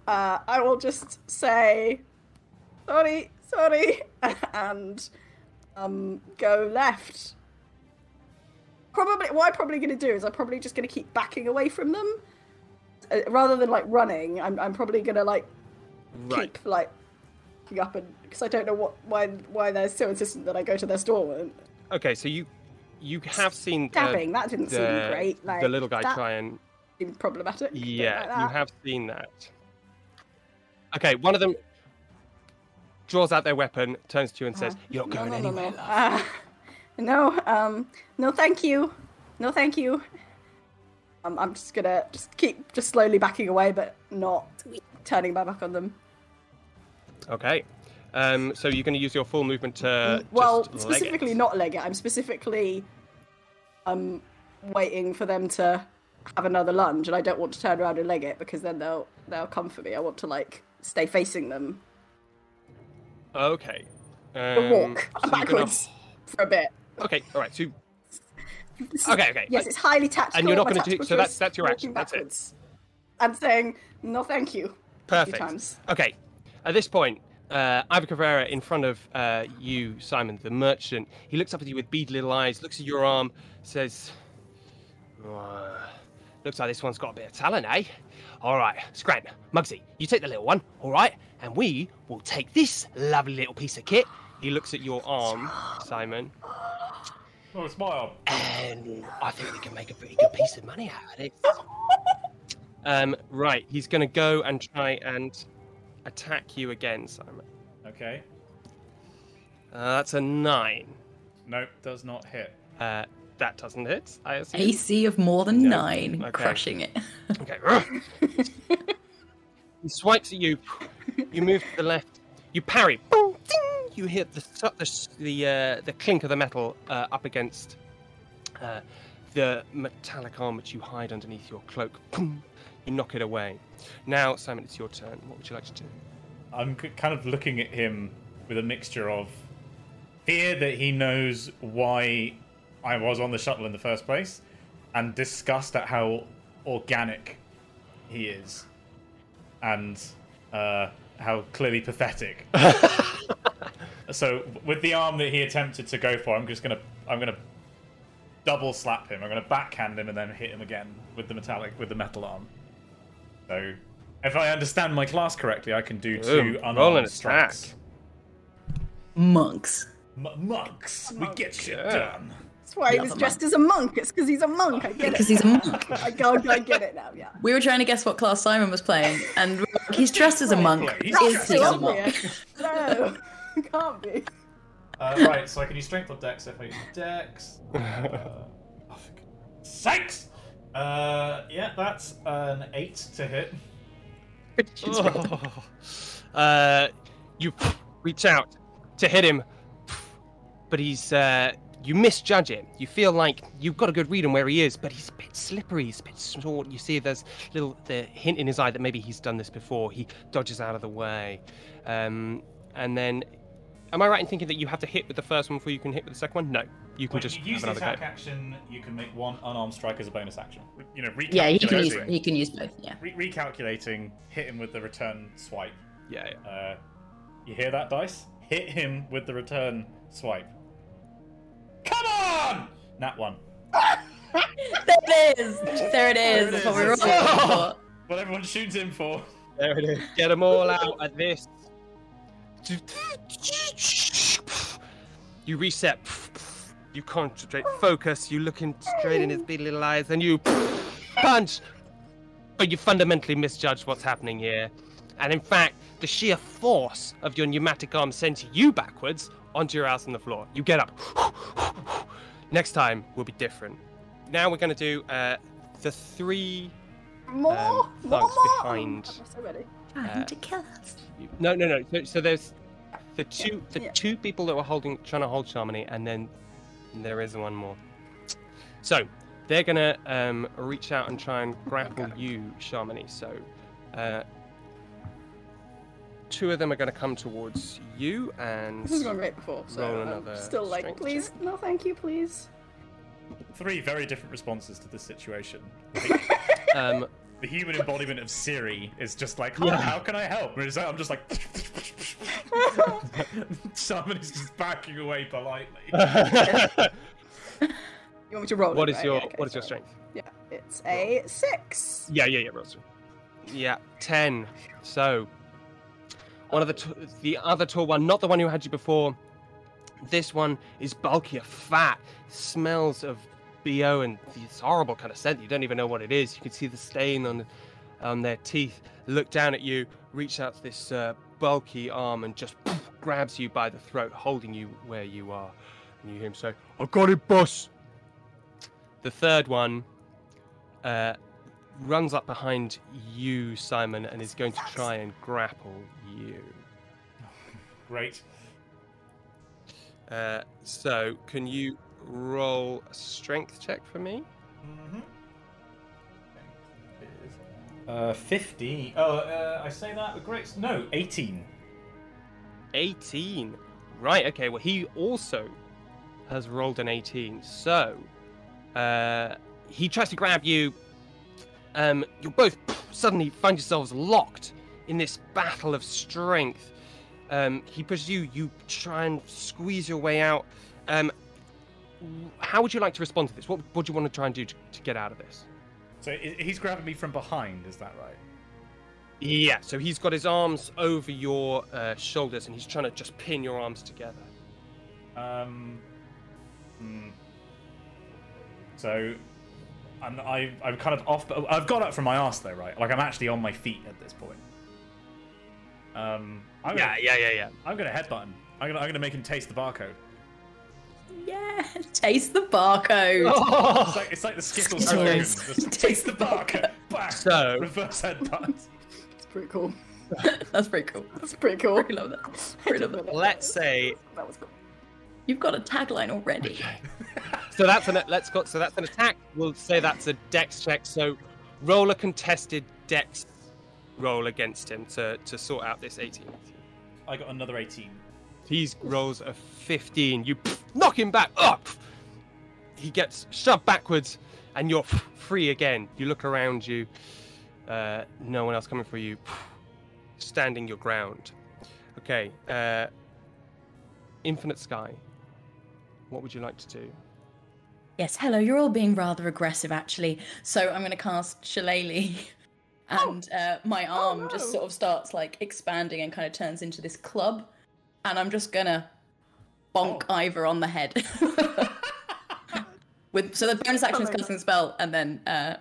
Uh, I will just say, sorry, sorry, and um, go left. Probably, what I'm probably going to do is I'm probably just going to keep backing away from them, uh, rather than like running. I'm, I'm probably going to like Right. keep like looking up and because I don't know what why why they're so insistent that I go to their store. Okay, so you you have seen uh, Stabbing that didn't the, seem great. Like the little guy that try and problematic. Yeah, like you have seen that. Okay, one of them draws out their weapon, turns to you and says, "You're not going no, no, anywhere." no. love." Uh, no, um, no, thank you. No, thank you. Um, I'm just gonna just keep just slowly backing away, but not turning my back on them. Okay. Um, so you're going to use your full movement to Mm, well, leg specifically not leg it. I'm specifically um waiting for them to have another lunge, and I don't want to turn around and leg it because then they'll they'll come for me. I want to like stay facing them, Okay. but Um, walk so you're gonna- backwards for a bit. Okay. All right. So is- Okay, okay. Yes, it's highly tactical. And you're not gonna do- so that's- that's your action, that's it. And saying no, thank you. perfect. times. Okay. At this point, uh, Ivor Cabrera in front of uh, you, Simon, the merchant. He looks up at you with beady little eyes, looks at your arm, says, "Uh, "Looks like this one's got a bit of talent, eh? All right, Scrant, Mugsy, you take the little one, all right, and we will take this lovely little piece of kit." He looks at your arm, Simon, Oh, it's my arm. and I think we can make a pretty good piece of money out of it. Um, right, he's going to go and try and attack you again, Simon. Okay. Uh, that's a nine. Nope, does not hit. Uh, that doesn't hit. I assume. AC of more than No. nine, Okay. crushing it. Okay. he swipes at you. You move to the left. You parry. You hit the the the, uh, the clink of the metal uh, up against uh, the metallic arm which you hide underneath your cloak. Boom. You knock it away. Now, Simon, it's your turn. What would you like to do? I'm kind of looking at him with a mixture of fear that he knows why I was on the shuttle in the first place, and disgust at how organic he is, and uh, how clearly pathetic. so, with the arm that he attempted to go for, I'm just gonna I'm gonna double slap him. I'm gonna backhand him and then hit him again with the metallic with the metal arm. So, if I understand my class correctly, I can do two Boom. unarmed Roll an strikes. Monks. M- monks, we get shit Yeah. done. That's why he was a dressed as a monk. It's because he's a monk. I get it. Because he's a monk. I go, I get it now. Yeah. We were trying to guess what class Simon was playing, and we were like, he's dressed as a monk. He's Is dressed he as a a monk? obvious. No, can't be. Uh, right, so I can use strength or dex if I use dex. Uh, oh, for goodness sakes! Uh, yeah, that's an eight to hit. uh, you reach out to hit him, but he's uh, you misjudge him. You feel like you've got a good read on where he is, but he's a bit slippery. He's a bit short. You see, there's little the hint in his eye that maybe he's done this before. He dodges out of the way, um, and then. Am I right in thinking that you have to hit with the first one before you can hit with the second one? No, you can When just you use have the another attack go. action, you can make one unarmed strike as a bonus action. You know, recalculating. Yeah, he can use he can use both. Yeah. Re- recalculating, hit him with the return swipe. Yeah, yeah. Uh, you hear that, dice? Hit him with the return swipe. Come on! Nat one. There it is. There it is. That's what we were There it all is. for. What everyone shoots him for. There it is. Get them all out at this. You reset. You concentrate, focus. You look in straight in his big little eyes, and you punch. But you fundamentally misjudged what's happening here. And in fact, the sheer force of your pneumatic arm sends you backwards onto your ass on the floor. You get up. Next time will be different. Now we're going to do uh, the three More, Um, thugs more. behind. So ready. Trying to kill us. No, no, no. So, so there's the two, the Yeah. two people that were holding, trying to hold Sharmini, and then there is one more. So they're gonna um, reach out and try and grapple you, Sharmini. So uh, two of them are gonna come towards you, and This has gone great before. So Roll I'm another still like, strength please, no, thank you, please. Three very different responses to this situation. um, The human embodiment of Siri is just like, oh, Yeah. how can I help? Whereas I'm just like, somebody's just backing away politely. You want me to roll? what it, is right? your Yeah, okay, what is your strength? Yeah, it's a six. Yeah, yeah, yeah, Roster. Yeah, ten. So, one of the t- the other tall one, not the one who had you before. This one is bulkier, fat, smells of bo and this horrible kind of scent. You don't even know what it is. You can see the stain on on their teeth. Look down at you, reach out to this uh, bulky arm, and just grabs you by the throat, holding you where you are. And you hear him say, "I got it, boss." The third one uh, runs up behind you, Simon, and is going to try and grapple you. Great. Uh, so, can you roll a strength check for me? Mm-hmm. Uh, 50. Oh, uh, I say that with great. No, 18. 18. Right, okay, well, he also has rolled an 18. So, uh, he tries to grab you. Um, you both suddenly find yourselves locked in this battle of strength. Um, he pushes you, you try and squeeze your way out. Um, how would you like to respond to this? What would you want to try and do to, to get out of this? So he's grabbing me from behind, is that right? Yeah, so he's got his arms over your uh, shoulders and he's trying to just pin your arms together. Um. hmm. So, I'm I, I'm kind of off. But I've got up from my ass though, right? Like I'm actually on my feet at this point. Um, I'm Yeah, gonna, yeah, yeah, yeah. I'm gonna headbutt him. I'm gonna, I'm gonna make him taste the barcode. Yeah, taste the barcode. Oh. It's like, it's like the Skittles. Skittles. slogan. Just taste the barcode. Bang. So- reverse headbutt. It's pretty cool. That's pretty cool. That's pretty cool. I love that. I love that. Let's say That was cool. You've got a tagline already. so. That's an let's go. So that's an attack. We'll say that's a dex check. So roll a contested dex roll against him to to sort out this 18. I got another 18. He rolls a 15. You knock him back up. He gets shoved backwards, and you're free again. You look around you. Uh, no one else coming for you. Standing your ground. Okay. Uh, Infinite Sky. What would you like to do? Yes, hello, you're all being rather aggressive actually. So I'm going to cast Shillelagh. And uh, my arm just no. sort of starts like expanding and kind of turns into this club. And I'm just going to bonk Ivor on the head. With So the bonus action is Hello. casting the spell, and then uh,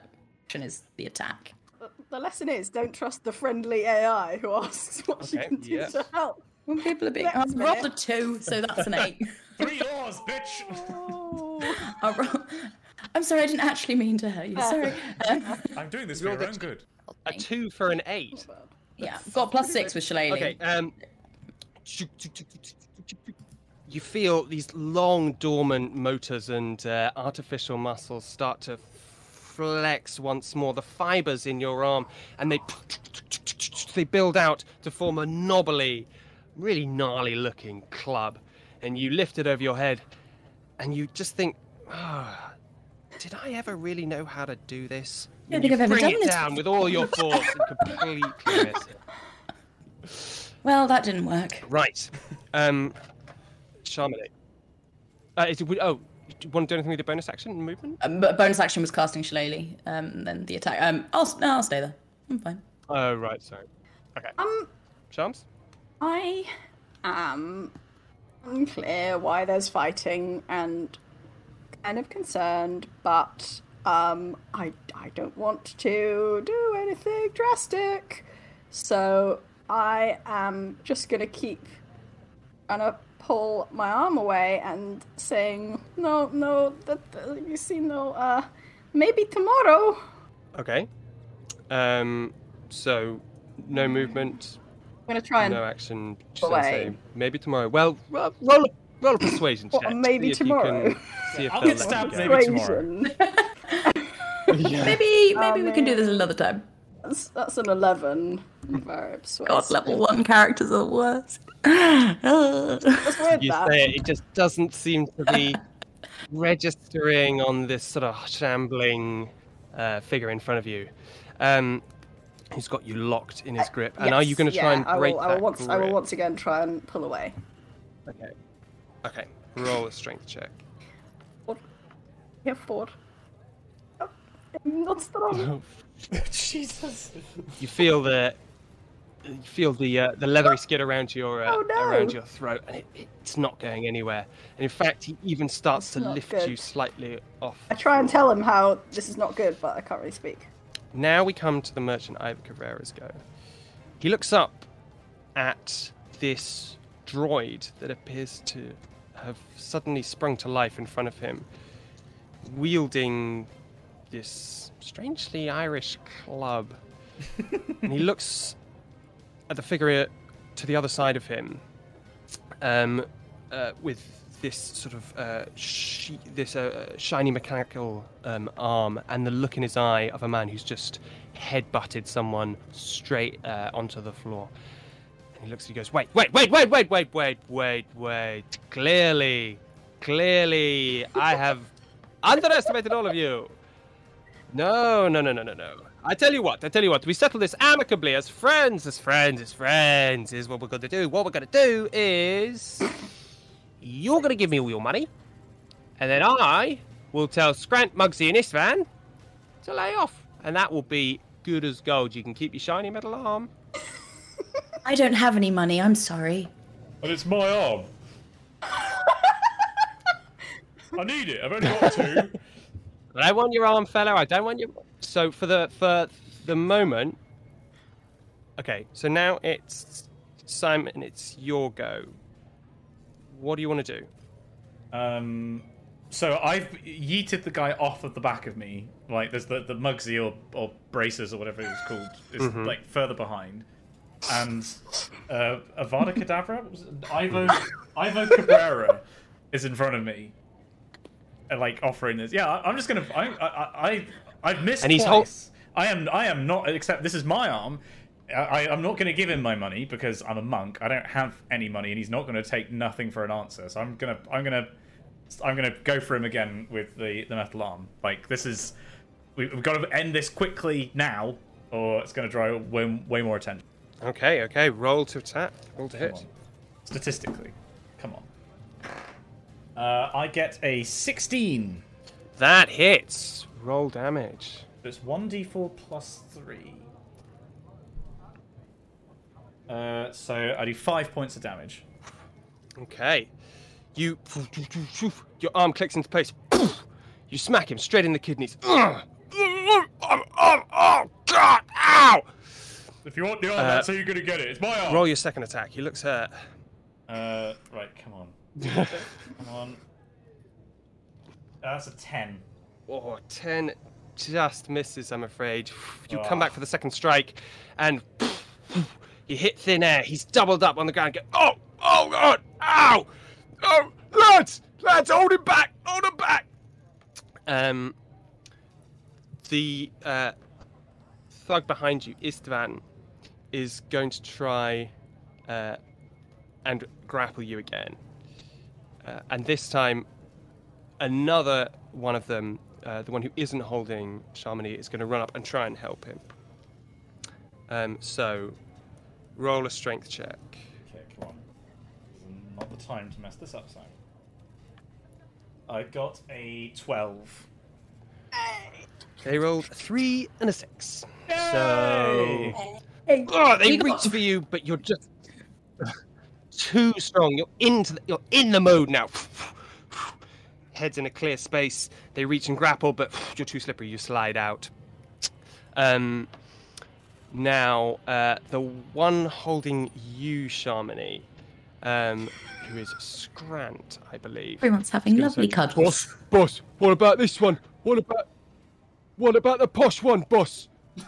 action is the attack. The- The lesson is don't trust the friendly AI who asks what she can do yeah. to help. When people are being. Next I rolled a two, so that's an eight. Three laws, bitch. Oh. I roll... I'm sorry, I didn't actually mean to hurt you. Sorry. Um, I'm doing this for You're your own good. A two for an eight. yeah, got plus six with Shillelagh. Okay. Um. You feel these long dormant motors and uh, artificial muscles start to flex once more. The fibers in your arm, and they they build out to form a knobbly, really gnarly looking club. And you lift it over your head, and you just think, "Ah, did I ever really know how to do this? I don't think I've ever bring done it this down with all your force and completely miss it. Well, that didn't work. Right. Um, Charmaine. Uh, is it, oh, do you want to do anything with your bonus action and movement? Um, but bonus action was casting Shillelagh, um, then the attack. Um, I'll no, I'll stay there. I'm fine. Oh, right, sorry. Okay. Um, Charms? I am unclear why there's fighting and kind of concerned, but um, I I don't want to do anything drastic, so I am just gonna keep gonna pull my arm away and saying no no that uh, you see no uh maybe tomorrow Okay. Um, so, no movement, I'm gonna try and no action. Just away. say maybe tomorrow. Well, ro- roll a, roll a persuasion What, check. maybe see if you can- tomorrow? see if I'll get stabbed you maybe tomorrow. Persuasion. Maybe, maybe Oh, we can do this another time. That's, that's an 11. Very. God, level one characters are the worst. That's weird, You that. say it, it just doesn't seem to be registering on this sort of shambling uh, figure in front of you. Um, he's got you locked in his grip. And are you going to try yeah, and I break will, I that will once, I will once again try and pull away. Okay. Okay. Roll a strength check. Four. Yeah, forward. Oh, I'm not strong. Jesus. You feel the you feel the uh, the leathery skin around your uh, Oh, no. around your throat, and it, it's not going anywhere. And in fact, he even starts That's to lift good. you slightly off. I try and tell him how this is not good, but I can't really speak. Now we come to the merchant Ivor Cabrera's go. He looks up at this droid that appears to have suddenly sprung to life in front of him, wielding this strangely Irish club. and he looks at the figure to the other side of him, um, uh, with this sort of uh, she- this uh, shiny mechanical um, arm and the look in his eye of a man who's just head-butted someone straight uh, onto the floor. And he looks. He goes, "Wait, wait, wait, wait, wait, wait, wait, wait, wait! Clearly, clearly, I have underestimated all of you. No, no, no, no, no, no. I tell you what, I tell you what, we settle this amicably as friends, as friends, as friends, is what we're going to do. What we're going to do is. You're going to give me all your money, and then I will tell Scrant, Mugsy, and Istvan to lay off. And that will be good as gold. You can keep your shiny metal arm. I don't have any money. I'm sorry. But it's my arm. I need it. I've only got two. I don't want your arm, fellow. I don't want your. So for the for the moment. Okay, so now it's Simon, it's your go. What do you want to do? Um, so I've yeeted the guy off of the back of me. Like there's the the Mugsy or, or braces or whatever it was called is Mhm. like further behind, and uh, Avada Kedavra? Ivo Ivo Cabrera is in front of me, Uh, like offering this. Yeah, I, I'm just gonna. I I, I I've missed And he's twice. I am I am not. Except this is my arm. I, I'm not going to give him my money because I'm a monk. I don't have any money, and he's not going to take nothing for an answer. So I'm gonna, I'm gonna, I'm gonna go for him again with the the metal arm. Like this is, we, we've got to end this quickly now, or it's going to draw way, way more attention. Okay, okay. Roll to attack. Roll to Come hit. on. Statistically, come on. Uh, I get a 16. That hits. Roll damage. It's 1d4 plus 3. Uh, so I do 5 points of damage. Okay. You. Your arm clicks into place. You smack him straight in the kidneys. Oh, oh, God! Ow! If you want the arm, Uh, that's how you're gonna get it. It's my arm. Roll your second attack. He looks hurt. Uh, right, come on. Come on. That's a 10. Oh, 10 just misses, I'm afraid. You come Ah. back for the second strike, and you hit thin air. He's doubled up on the ground. Go, oh, oh, God! Ow! Oh, lads! Lads, hold him back! Hold him back! Um, the uh, thug behind you, Istvan, is going to try uh, and grapple you again. Uh, and this time, another one of them, uh, the one who isn't holding Sharmini, is going to run up and try and help him. Um, so, roll a strength check. Okay, come on. This is not the time to mess this up, Simon. I got a 12. They rolled a three and a six. Yay! So, oh, they we reach for you, but you're just too strong. You're into the, you're in the mode now. Heads in a clear space. They reach and grapple, but you're too slippery. You slide out. Um, now uh, the one holding you, Sharmini, um, who is Scrant, I believe. Everyone's having lovely say, cuddles. Boss, boss, what about this one? What about what about the posh one, boss?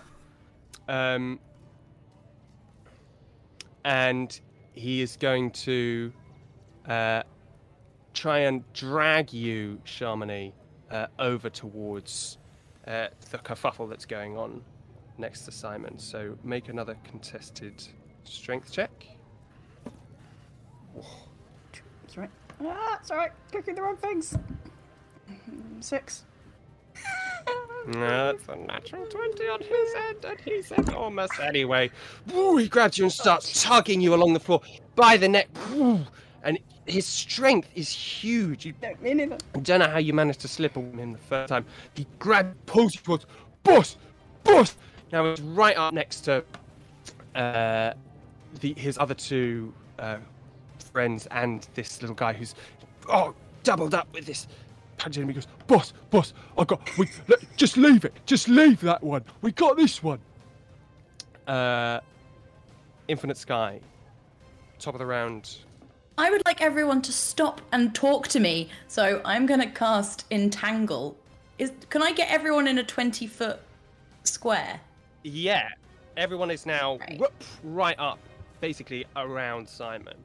Um and he is going to uh try and drag you, Sharmini, uh, over towards uh, the kerfuffle that's going on next to Simon. So make another contested strength check. It's right. Ah, it's alright. Clicking the wrong things. Six. That's a natural 20 on his end, and he's enormous anyway. Woo, he grabs you and starts tugging you along the floor by the neck. Woo, and his strength is huge. You No, don't know how you managed to slip on him the first time. He grabs, pulls you towards, boss, boss. Now it's right up next to uh, the, his other two uh, friends and this little guy who's oh doubled up with this punching him. He goes, boss, boss, I got. We let, just leave it. Just leave that one. We got this one. Uh, Infinite Sky, top of the round. I would like everyone to stop and talk to me. So I'm gonna cast Entangle. Is can I get everyone in a twenty foot square? Yeah, everyone is now Right. whoop, right up, basically around Simon.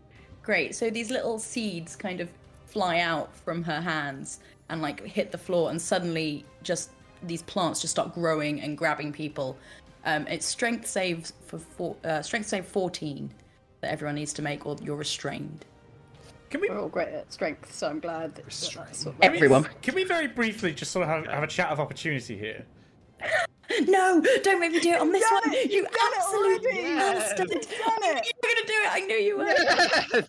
Great. So these little seeds kind of fly out from her hands and like hit the floor, and suddenly just these plants just start growing and grabbing people. Um, it's strength saves for four, uh, strength save fourteen that everyone needs to make, or you're restrained. Can we We're all great at strength, so I'm glad that that's what that Can we- Everyone. Can we very briefly just sort of have, have a chat of opportunity here? No, don't make me do it on this done one. it, You you've done it absolute You've done it. You were gonna do it. I knew you were.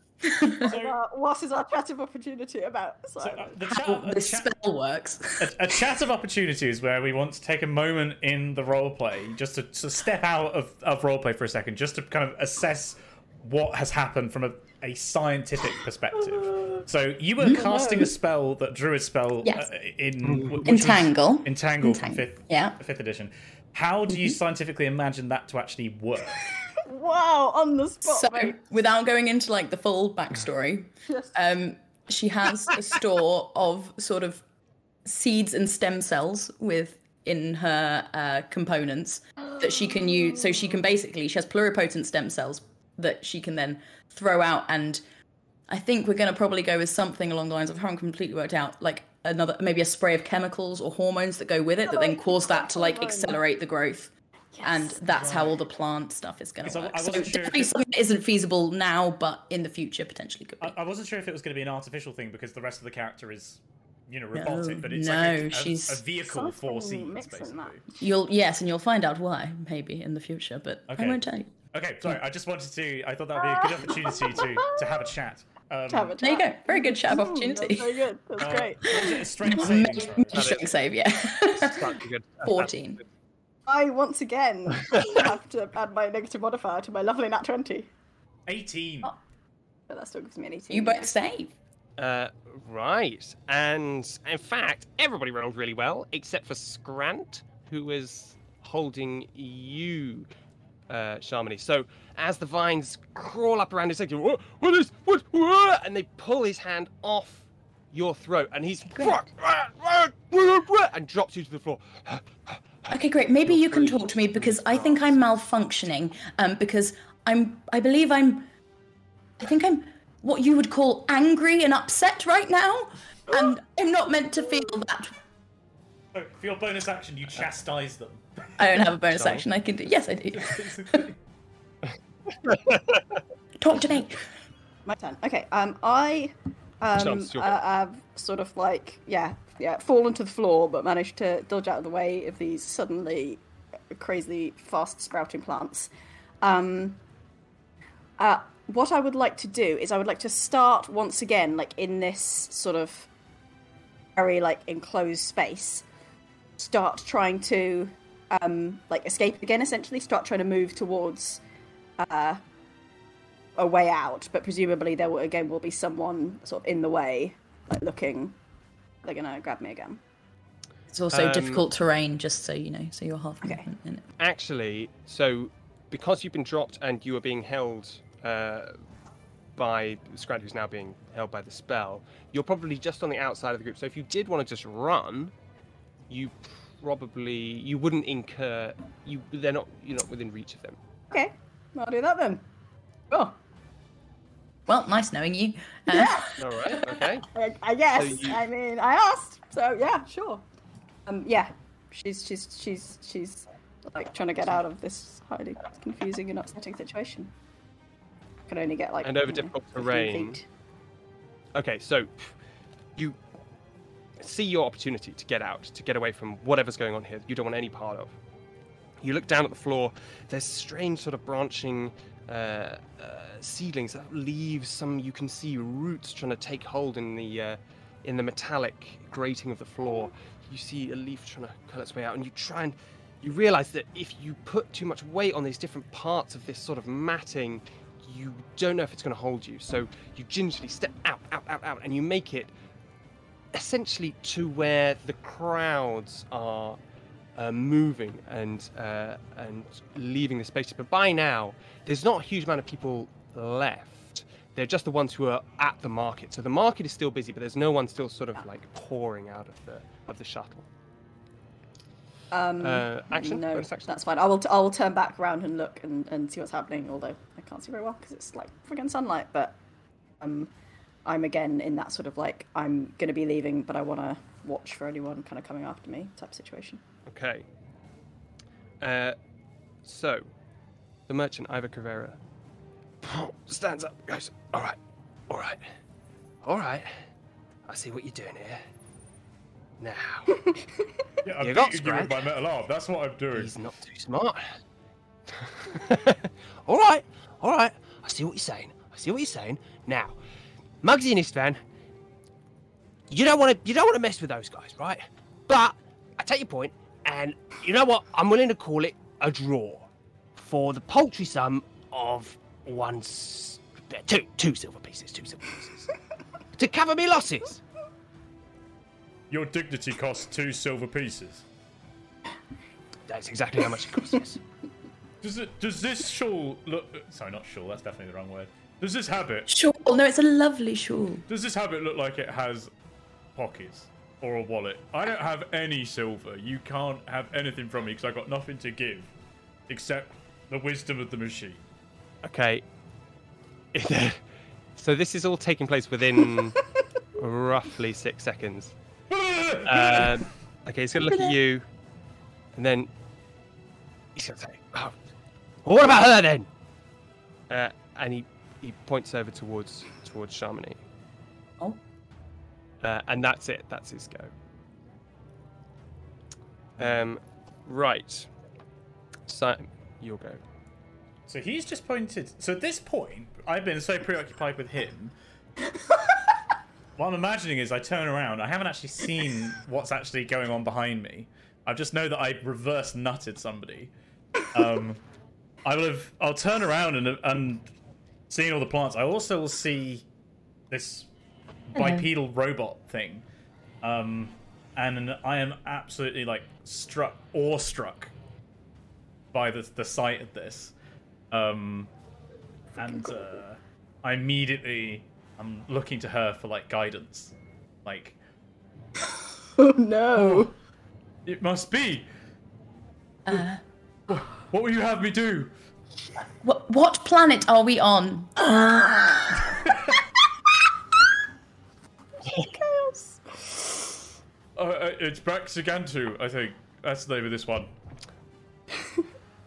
Uh, what is our chat of opportunity about? So, uh, the chat, How this chat, spell works. a, a chat of opportunities where we want to take a moment in the roleplay just to, to step out of, of roleplay for a second, just to kind of assess what has happened from a, a scientific perspective. So you were casting a spell that druid spell Yes. uh, in Entangle. Entangle, Entangle, fifth, yeah. fifth edition. How do you scientifically imagine that to actually work? wow, on the spot. So, mate. without going into like the full backstory, Yes. um, she has a store of sort of seeds and stem cells within her uh, components that she can use. So she can basically she has pluripotent stem cells that she can then throw out, and I think we're going to probably go with something along the lines of I haven't completely worked out like another maybe a spray of chemicals or hormones that go with it that then cause that to like accelerate the growth. And that's how all the plant stuff is going to work. I so wasn't sure definitely it- something that isn't feasible now, but in the future potentially could be. I, I wasn't sure if it was going to be an artificial thing because the rest of the character is, you know, robotic, No, but it's no, like a, a- she's- a, vehicle for Something seeds, basically. that. You'll yes, and you'll find out why maybe in the future, but Okay. I won't tell you. Okay, sorry, I just wanted to. I thought that would be a good opportunity to to have a chat. Um, Have a There you go. Very good chat of Mm, opportunity. That's very good. That's uh, great. what was it, a strength Make- saving throw? strength save, yeah. Good. 14. I once again have to add my negative modifier to my lovely nat 20. 18. Oh. But that still gives me an 18. You both save. Uh, right. And in fact, everybody rolled really well except for Scrant, who was holding you, uh, Sharmini. So as the vines crawl up around his neck, what, what is what, what? And they pull his hand off your throat, and he's and drops you to the floor. Okay, great. Maybe you can talk to me because I think I'm malfunctioning. Um, because I'm, I believe I'm, I think I'm what you would call angry and upset right now, and I'm not meant to feel that. Oh, for your bonus action, you chastise them. I don't have a bonus Sorry. action. I can do. Yes, I do. Talk to me. My turn. Okay. Um, I um Chance, your uh, have sort of like yeah yeah fallen to the floor, but managed to dodge out of the way of these suddenly crazily fast sprouting plants. Um, uh, what I would like to do is I would like to start once again like in this sort of very like enclosed space. Start trying to um like escape again. Essentially, start trying to move towards uh a way out, but presumably there will, again will be someone sort of in the way, like looking. They're gonna grab me again. It's also Um, difficult terrain, just so you know. So you're half Okay. movement in it. Actually, so because you've been dropped and you are being held uh, by Scrant, who's now being held by the spell, you're probably just on the outside of the group. So if you did want to just run, you probably you wouldn't incur you. They're not you're not within reach of them. Okay, I'll do that then. Oh, Well, nice knowing you. Uh, All right. Okay. I, I guess. you- I mean, I asked, so yeah, sure. Um, yeah, she's she's she's she's like trying to get out of this highly confusing and upsetting situation. Can only get like And over you know, difficult 15 terrain. Okay, so you see your opportunity to get out, to get away from whatever's going on here. You don't want any part of. You look down at the floor. There's strange sort of branching uh, uh, seedlings, uh, leaves. Some you can see roots trying to take hold in the uh, in the metallic grating of the floor. You see a leaf trying to curl its way out, and you try and you realize that if you put too much weight on these different parts of this sort of matting, you don't know if it's going to hold you. So you gingerly step out, out, out, out, and you make it essentially to where the crowds are uh, moving and uh, and leaving the space. But by now, there's not a huge amount of people left. They're just the ones who are at the market. So the market is still busy, but there's no one still sort of like pouring out of the of the shuttle. Um, Uh, action? No, action? that's fine. I will. T- I will turn back around and look and, and see what's happening. Although I can't see very well because it's like friggin' sunlight. But um, I'm again in that sort of like I'm gonna be leaving, but I want to watch for anyone kind of coming after me type situation. Okay. Uh, so, the merchant Ivor Cabrera stands up, goes, All right, all right, all right. I see what you're doing here. Now, Yeah, I'm You got beating you with my metal arm. That's what I'm doing. he's not too smart. all right, all right. I see what you're saying. I see what you're saying. Now, Muggsy and Istvan, you don't want to you don't want to mess with those guys, right? But I take your point, and you know what? I'm willing to call it a draw for the paltry sum of one, two, two silver pieces, two silver pieces to cover me losses. Your dignity costs two silver pieces. That's exactly how much it costs. Yes. Does it? Does this shawl look? Sorry, not shawl. That's definitely the wrong word. Does this habit? Shawl. No, it's a lovely shawl. Does this habit look like it has pockets or a wallet? I don't have any silver. You can't have anything from me because I got nothing to give, except the wisdom of the machine. Okay. so this is all taking place within roughly six seconds. Um, okay, he's gonna look at you, and then he's gonna say, oh, well, "What about her then?" Uh, and he he points over towards towards Sharmini. Oh. Uh, and that's it. That's his go. Um, right. So you'll go. So he's just pointed. So at this point, I've been so preoccupied with him. what I'm imagining is I turn around. I haven't actually seen what's actually going on behind me. I just know that I reverse nutted somebody. Um, I will have. I'll turn around and and seeing all the plants. I also will see this bipedal robot thing, um, and I am absolutely like struck, awestruck by the the sight of this. Um, and uh, I immediately I'm looking to her for like guidance. Like Oh no. it must be. Uh, What will you have me do? What, what planet are we on? Uh, uh, it's Braxigantu, I think. That's the name of this one.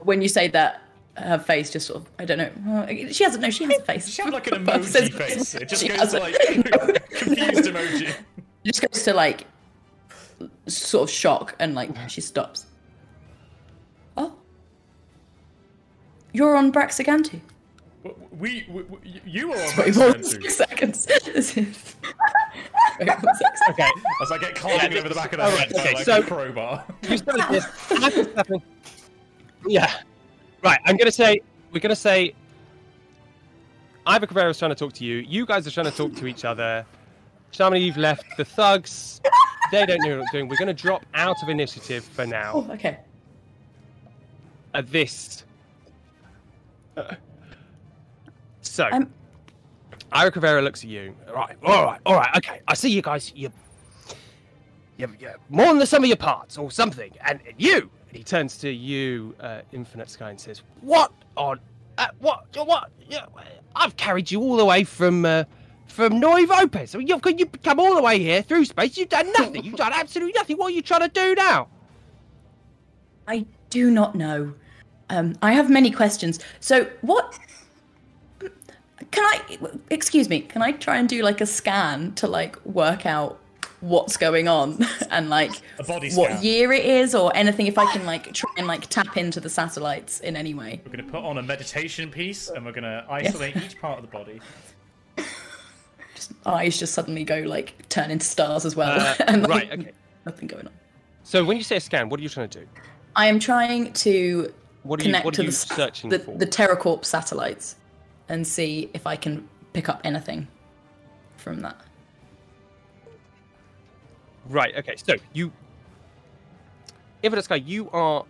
When you say that, her face just sort of, I don't know. She hasn't, no, she has a face. She had like an emoji face. It just she goes has to like confused emoji. It just goes to like sort of shock and like she stops. You're on Braxigantu. We, we, we you are on Wait one Braxigantu. six seconds. This is- Wait one sec. Okay. As I get climbing over the back of that Alright, head okay, like so- a crowbar. You started this. Happens to happen. Yeah. Right. I'm gonna say we're gonna say. Ivor Cabrera's trying to talk to you. You guys are trying to talk to each other. Sharmini, you've left. The thugs, they don't know what they're doing. We're gonna drop out of initiative for now. Oh, okay. At this. So, Um, Ivor Cabrera looks at you. Right, all right, all right, okay. I see you guys. You, you, you're more than the sum of your parts, or something. And, and you. And he turns to you, uh, Infinite Sky, and says, "What on? Uh, what? What? Yeah, I've carried you all the way from." Uh, from Noivopes. I mean, you've, you've come all the way here through space. You've done nothing. You've done absolutely nothing. What are you trying to do now? I do not know. Um, I have many questions. So, what? Can I? Excuse me. Can I try and do like a scan to like work out what's going on and like A body what year it is or anything? If I can like try and like tap into the satellites in any way. We're going to put on a meditation piece and we're going to isolate each part of the body. Just eyes just suddenly go like turn into stars as well. Uh, and, like, right, okay. Nothing going on. So when you say a scan, what are you trying to do? I am trying to What are you, connect what to are you the, searching the, for? the TerraCorp satellites and see if I can pick up anything from that. Right. Okay. So you, Infinite Sky, you are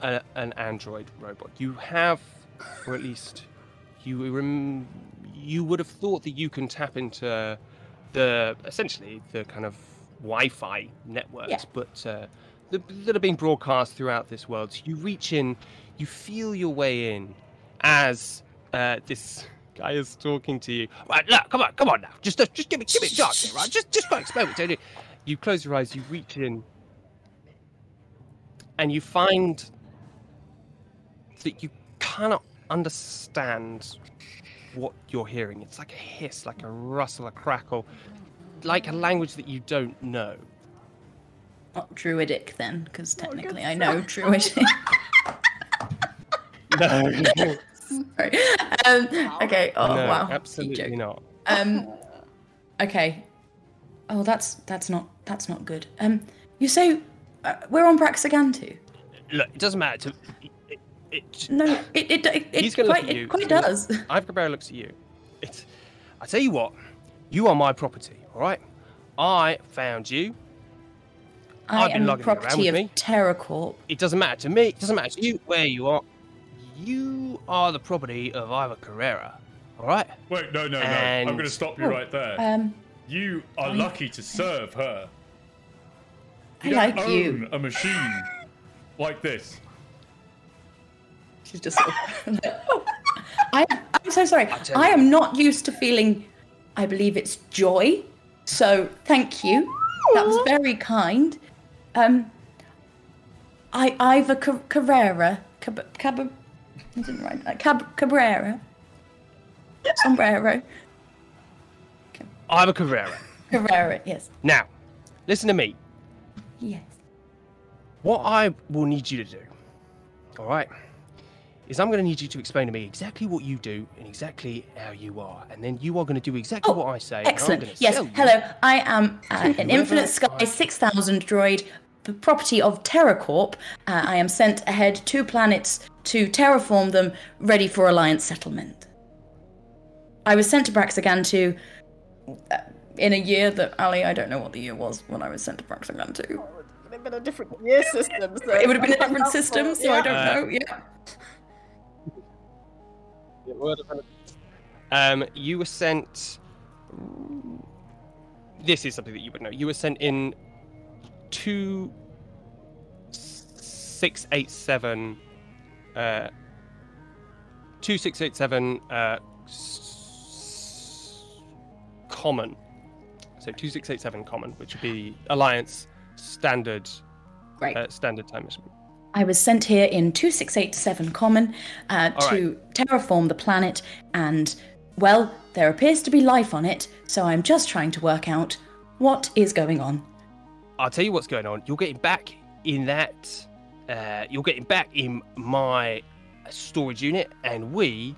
a, an android robot. You have, or at least you rem- you would have thought that you can tap into the essentially the kind of Wi-Fi networks, Yeah. but uh, that are being broadcast throughout this world. So you reach in, you feel your way in as uh, this guy is talking to you. Right, look, come on, come on now. Just, just give me, give me a chance, right? Just, just go explain what you're doing. You close your eyes, you reach in, and you find that you cannot understand what you're hearing. It's like a hiss, like a rustle, a crackle, like a language that you don't know. Not druidic then, because technically I know druidic. No, Sorry. Um, okay. Oh no, wow. Deep absolutely not. Um. Okay. Oh, that's that's not that's not good. Um. You say uh, we're on Braxigantu? Look, it doesn't matter. To, it, it, No, it it it, it He's gonna look quite at you. it quite He's gonna- does. Ivor looks at you. It's, I tell you what, you are my property, all right? I found you. I I've been am lugging it around property with of me. TerraCorp. It doesn't matter to me. It doesn't matter to you where you are. you are the property of Ivor Cabrera. All right. Wait, no, no, no. I'm going to stop you Oh, right there. Um, you are I- lucky to serve her. I like don't you. a machine like this. She's just. Sort of, oh, I, I'm so sorry. tell I you. am not used to feeling. I believe it's joy. So thank you. That was very kind. Um. I Ivor Ca- Carrera. Cab- Cab- I didn't write that. Cab- Cabrera. Sombrero. Ivor Carrera. Carrera. Yes. Now, listen to me. Yes. What I will need you to do, all right, is I'm going to need you to explain to me exactly what you do and exactly how you are, and then you are going to do exactly Oh, what I say. and I'm Excellent. Yes. Hello. I am uh, an Infinite Sky 6000 droid, the property of TerraCorp. Uh, I am sent ahead to planets to terraform them, ready for Alliance settlement. I was sent to Braxigantu uh, in a year that Ali, I don't know what the year was when I was sent to Braxigantu. It would have been a different year system. So It would have been a different system, so I don't Uh, know. Yeah. Um, you were sent. This is something that you would know. You were sent in two six eight seven. Uh, two six eight seven. Uh, s- common. So two six eight seven common, which would be Alliance standard Great. uh, standard time mission. I was sent here in 2687 Common uh, to terraform the planet, and, well, there appears to be life on it, so I'm just trying to work out what is going on. I'll tell you what's going on. You're getting back in that. Uh, you're getting back in my storage unit, and we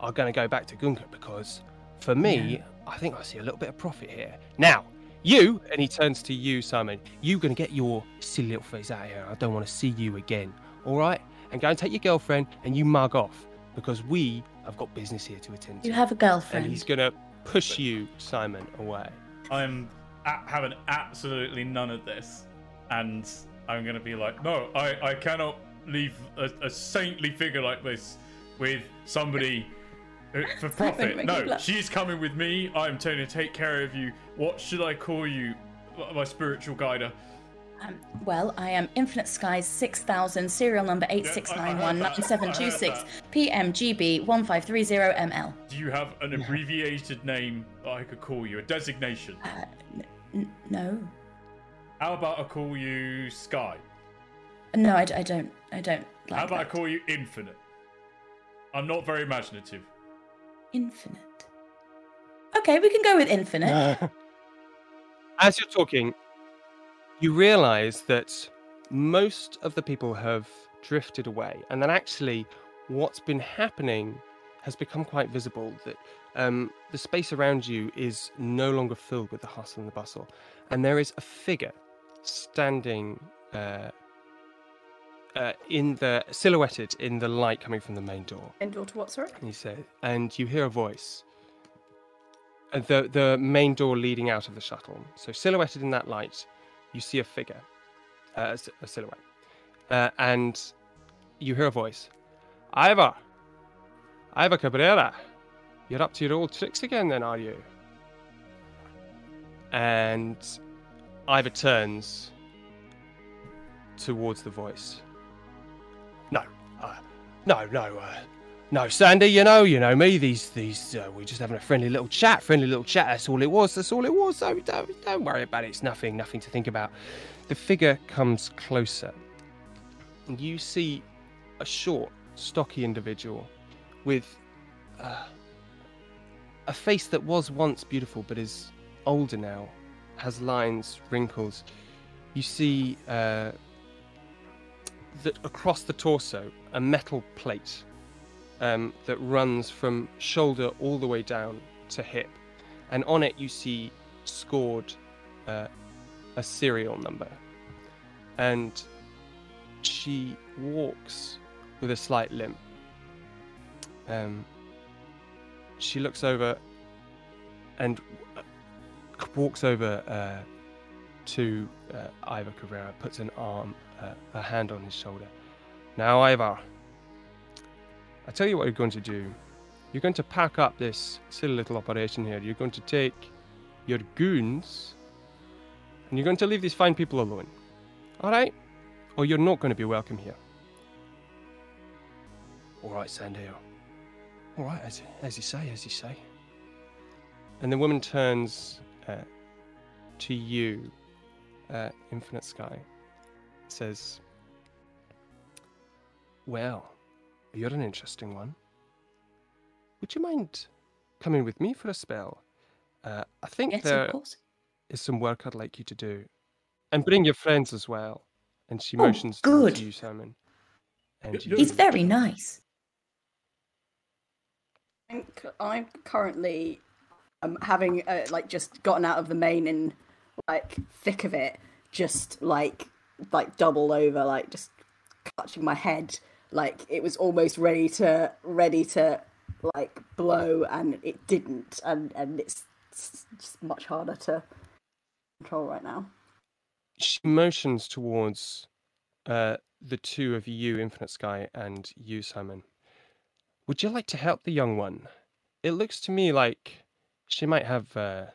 are going to go back to Gunka because, for me, I think I see a little bit of profit here. Now, you, and he turns to you, Simon. you're going to get your silly little face out of here. I don't want to see you again. All right, and go and take your girlfriend, and you mug off because we have got business here to attend to. You have a girlfriend. and girlfriend. he's going to push you, Simon, away. I'm having absolutely none of this, and I'm gonna be like, no, I, I cannot leave a, a saintly figure like this with somebody for profit. No, she's coming with me. I'm going to take care of you. What should I call you, my spiritual guider? Um, well, I am Infinite Skies 6000, serial number I heard 86919726, PMGB 1530ML. Do you have an abbreviated name I could call you? A designation? N- no. How about I call you Sky? No, I, d- I don't. I don't like How about I call you Infinite? I'm not very imaginative. Infinite. Okay, we can go with infinite. As you're talking, you realize that most of the people have drifted away, and that actually what's been happening has become quite visible. That um, the space around you is no longer filled with the hustle and the bustle, and there is a figure standing uh, uh, in the silhouetted in the light coming from the main door. Indoor to what, sorry? And you say, and you hear a voice. Uh, the the main door leading out of the shuttle. So silhouetted in that light, you see a figure, uh, a, a silhouette, uh, and you hear a voice. Ivor, Ivor Cabrera, you're up to your old tricks again, then, are you? And Ivor turns towards the voice. Uh, no, no, uh, no, Sandy. You know, you know me. These, these, uh, we're just having a friendly little chat. Friendly little chat. That's all it was. That's all it was. So don't, don't worry about it. It's nothing, nothing to think about. The figure comes closer, and you see a short, stocky individual with uh, a face that was once beautiful but is older now, has lines, wrinkles. You see uh, that across the torso, a metal plate um, that runs from shoulder all the way down to hip, and on it you see scored uh, a serial number, and she walks with a slight limp. Um, she looks over and uh, walks over uh, to uh, Ivor Cabrera, puts an arm, uh, a hand on his shoulder. Now, Ivor, I tell you what you're going to do. You're going to pack up this silly little operation here. You're going to take your goons and you're going to leave these fine people alone. All right? Or you're not going to be welcome here. All right, Sandale. All right, as, as you say, as you say. And the woman turns uh, to you, uh, Infinite Sky, says, Well, you're an interesting one. Would you mind coming with me for a spell? Uh, I think Yes, there of course. is some work I'd like you to do. And bring your friends as well. And she Oh, motions towards good. you, Simon. And Y- you, He's very nice. I'm, c- I'm currently um, having uh, like just gotten out of the main and like thick of it, just like like doubled over, like just clutching my head, like it was almost ready to ready to like blow, and it didn't, and and it's, it's just much harder to control right now. she motions towards uh, the two of you, Infinite Sky, and you, Simon. Would you like to help the young one? It looks to me like she might have uh,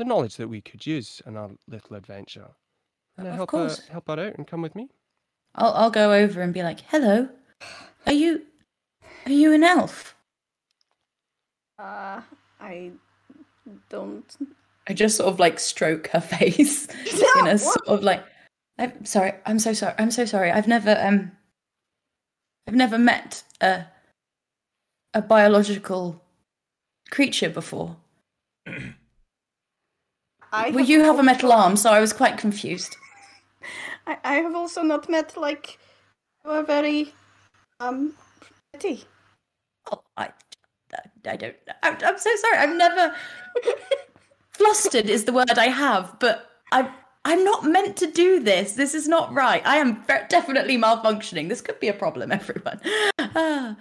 the knowledge that we could use in our little adventure. Can I Of help her, course. help her out and come with me? I'll I'll go over and be like, "Hello, are you are you an elf?" Uh, I don't. I just sort of like stroke her face in a sort of like, "I'm sorry, I'm so sorry, I'm so sorry. I've never um, I've never met a a biological creature before. I Well, you have a metal arm, so I was quite confused. I, I have also not met like you are very um pretty. Oh, I, I don't. I'm, I'm so sorry. I've never. Flustered is the word I have, but I. I'm not meant to do this. This is not right. I am definitely malfunctioning. This could be a problem, everyone. Ah.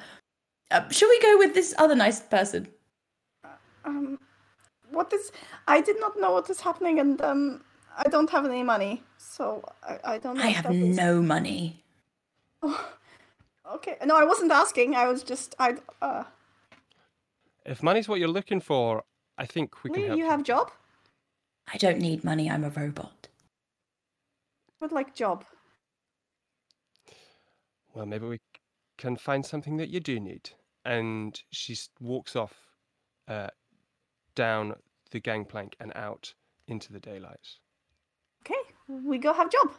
Uh, should we go with this other nice person? Um, what is? I did not know what is happening, and um, I don't have any money, so I, I don't. know I have that is- no money. Okay, no, I wasn't asking. I was just I. Uh, If money's what you're looking for, I think we can Lee, help you have job. I don't need money. I'm a robot. Would like job. Well, maybe we can find something that you do need. And she walks off uh, down the gangplank and out into the daylight. Okay, we go have job.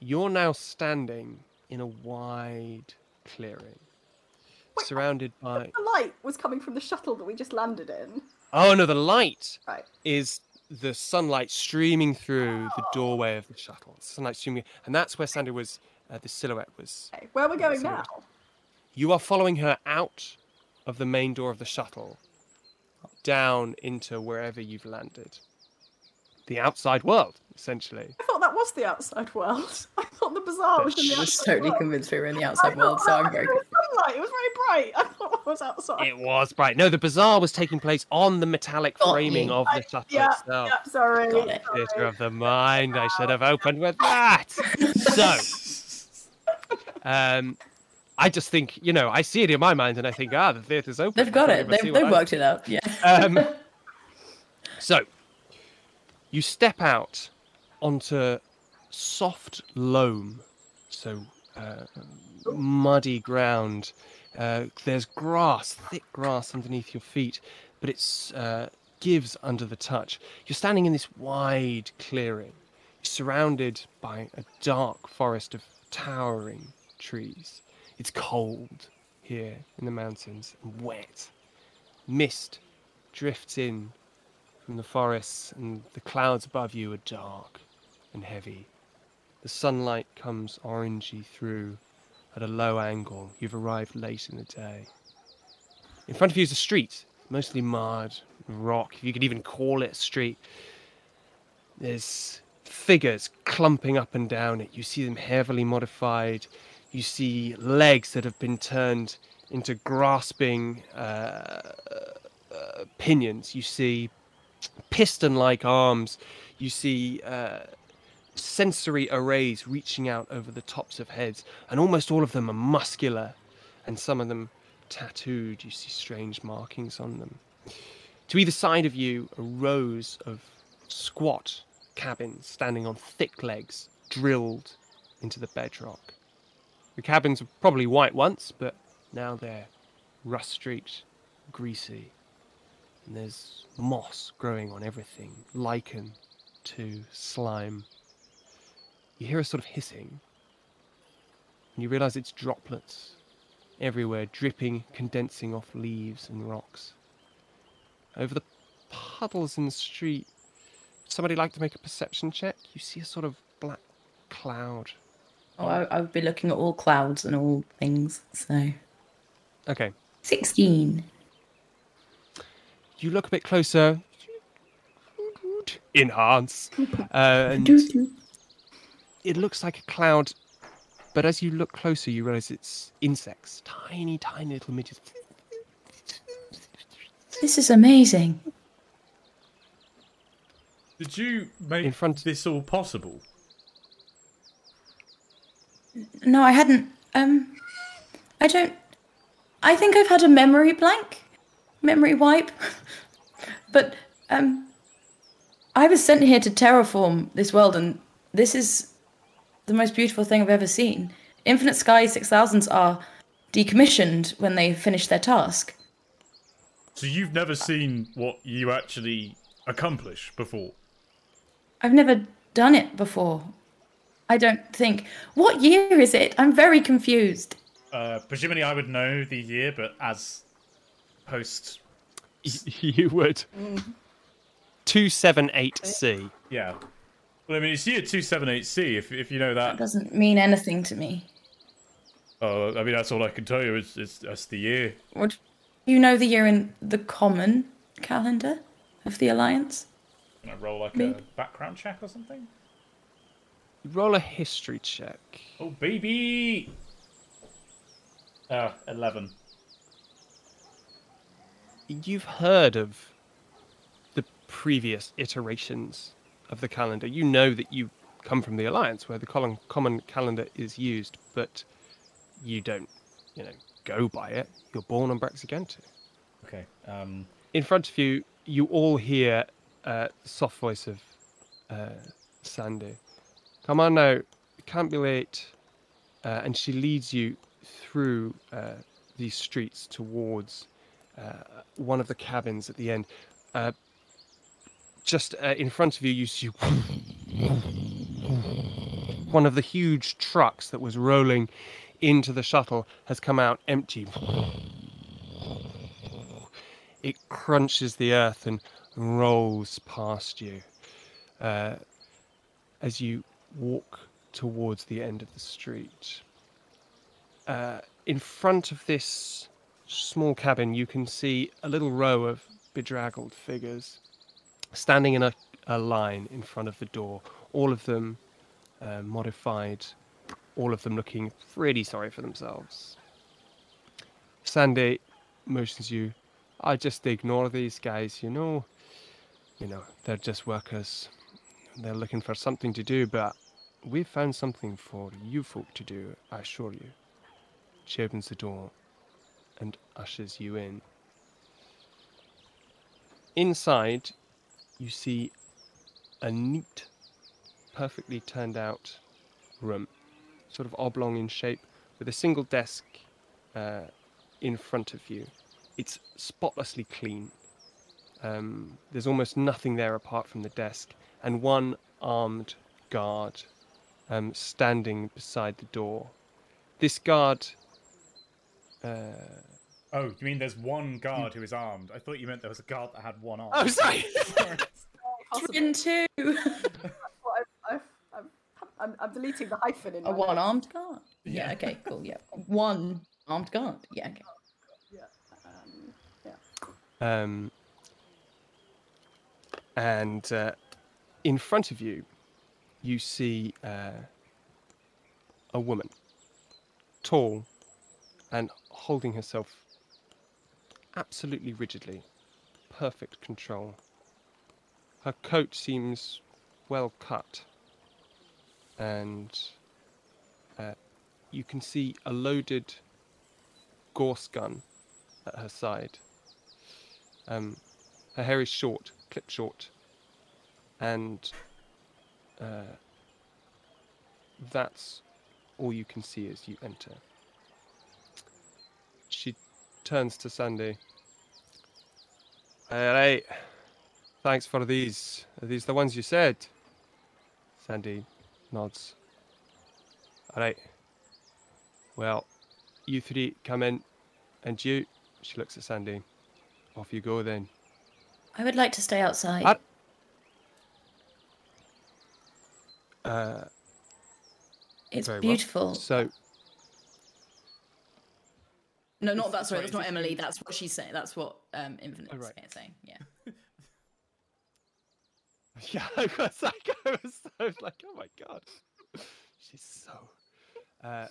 You're now standing in a wide clearing, surrounded by. The light was coming from the shuttle that we just landed in. Oh no, the light Right. is the sunlight streaming through the doorway of the shuttle. Sunlight streaming, and that's where Sandy was. Uh, the silhouette was. Okay, where are we going now? You are following her out of the main door of the shuttle, down into wherever you've landed. The outside world, essentially. I thought that was the outside world. I thought the bazaar was in the I was outside totally world. convinced we were in the outside thought world, so I'm very was sunlight. It was very bright. I thought it was outside. It was bright. No, the bazaar was taking place on the metallic Got framing you. of the shuttle yeah, itself. yeah, sorry. Got it. sorry. Theatre of the mind. I should have opened with that. so, um, I just think, you know, I see it in my mind and I think, ah, the theatre's open. They've got it. They've, they've worked it out. Yeah. Um, so, you step out onto soft loam, so uh, muddy ground. Uh, there's grass, thick grass underneath your feet, but it uh, gives under the touch. You're standing in this wide clearing, surrounded by a dark forest of towering trees. It's cold here in the mountains and wet. Mist drifts in from the forests, and the clouds above you are dark and heavy. The sunlight comes orangey through at a low angle. You've arrived late in the day. In front of you is a street, mostly mud, and rock, if you could even call it a street. There's figures clumping up and down it. You see them heavily modified. You see legs that have been turned into grasping uh, uh, pinions. You see piston like arms. You see uh, sensory arrays reaching out over the tops of heads, and almost all of them are muscular and some of them tattooed. You see strange markings on them. To either side of you are rows of squat cabins standing on thick legs, drilled into the bedrock. The cabins were probably white once, but now they're rust streaked, greasy, and there's moss growing on everything, lichen to slime. You hear a sort of hissing, and you realize it's droplets everywhere, dripping, condensing off leaves and rocks. Over the puddles in the street, somebody like to make a perception check? You see a sort of black cloud. Oh, I, I would be looking at all clouds and all things. So Okay, 16. you look a bit closer. Enhance. Uh, and it looks like a cloud, but as you look closer, you realize it's insects. Tiny, tiny little midgets. This is amazing. Did you make In front- this all possible? No, I hadn't. Um, I don't. I think I've had a memory blank, memory wipe. but um, I was sent here to terraform this world, and this is the most beautiful thing I've ever seen. Infinite Sky Six Thousands are decommissioned when they finish their task. So you've never seen what you actually accomplish before? I've never done it before. I don't think. What year is it? I'm very confused. Uh, presumably, I would know the year, but as post, you would. 278C. yeah. Well, I mean, it's year two seven eight C. If if you know That that, doesn't mean anything to me. oh, I mean, that's all I can tell you. Is is that's the year. What you know the year in the common calendar of the alliance? Can I roll like Me? a background check or something? Roll a history check. Oh, baby. Uh, eleven. You've heard of the previous iterations of the calendar. You know that you come from the Alliance where the common, calendar is used, but you don't, you know, go by it. You're born on Braxigante. Okay. Um. In front of you, you all hear uh, the soft voice of uh, Sandy. Come on now, it can't be late. Uh, and she leads you through uh, these streets towards uh, one of the cabins at the end. Uh, just uh, in front of you, you see one of the huge trucks that was rolling into the shuttle has come out empty. It crunches the earth and rolls past you uh, as you walk towards the end of the street. Uh, in front of this small cabin, you can see a little row of bedraggled figures standing in a, a line in front of the door, all of them uh, modified, all of them looking really sorry for themselves. Sandy motions you. I just ignore these guys, you know. You know, they're just workers. They're looking for something to do, but we've found something for you folk to do, I assure you. She opens the door and ushers you in. Inside, you see a neat, perfectly turned out room, sort of oblong in shape, with a single desk uh, in front of you. It's spotlessly clean. Um, there's almost nothing there apart from the desk, and one armed guard um, standing beside the door. This guard. Uh, Oh, you mean there's one guard who is armed? I thought you meant there was a guard that had one arm. oh, sorry! Possibly. In two. I'm, I'm deleting the hyphen in A one armed guard. Yeah. Yeah. Okay. Cool. Yeah. One armed guard. Yeah. Okay. Yeah. Um, yeah. Um, and uh, in front of you, you see uh, a woman, tall and holding herself absolutely rigidly, perfect control. Her coat seems well cut, and uh, you can see a loaded Gauss gun at her side. Um, her hair is short, clipped short, and uh, that's all you can see as you enter. She turns to Sandy. All right. Thanks for these. Are these the ones you said? Sandy nods. All right. Well, you three come in, and you. She looks at Sandy. Off you go then. I would like to stay outside. Uh, it's very well. beautiful. so No, not that. Sorry, that's not Emily. That's what she's saying. That's what um, Infinite Oh, is saying. Yeah. Yeah, I was like, I was, I was like, oh my god, she's so. Uh,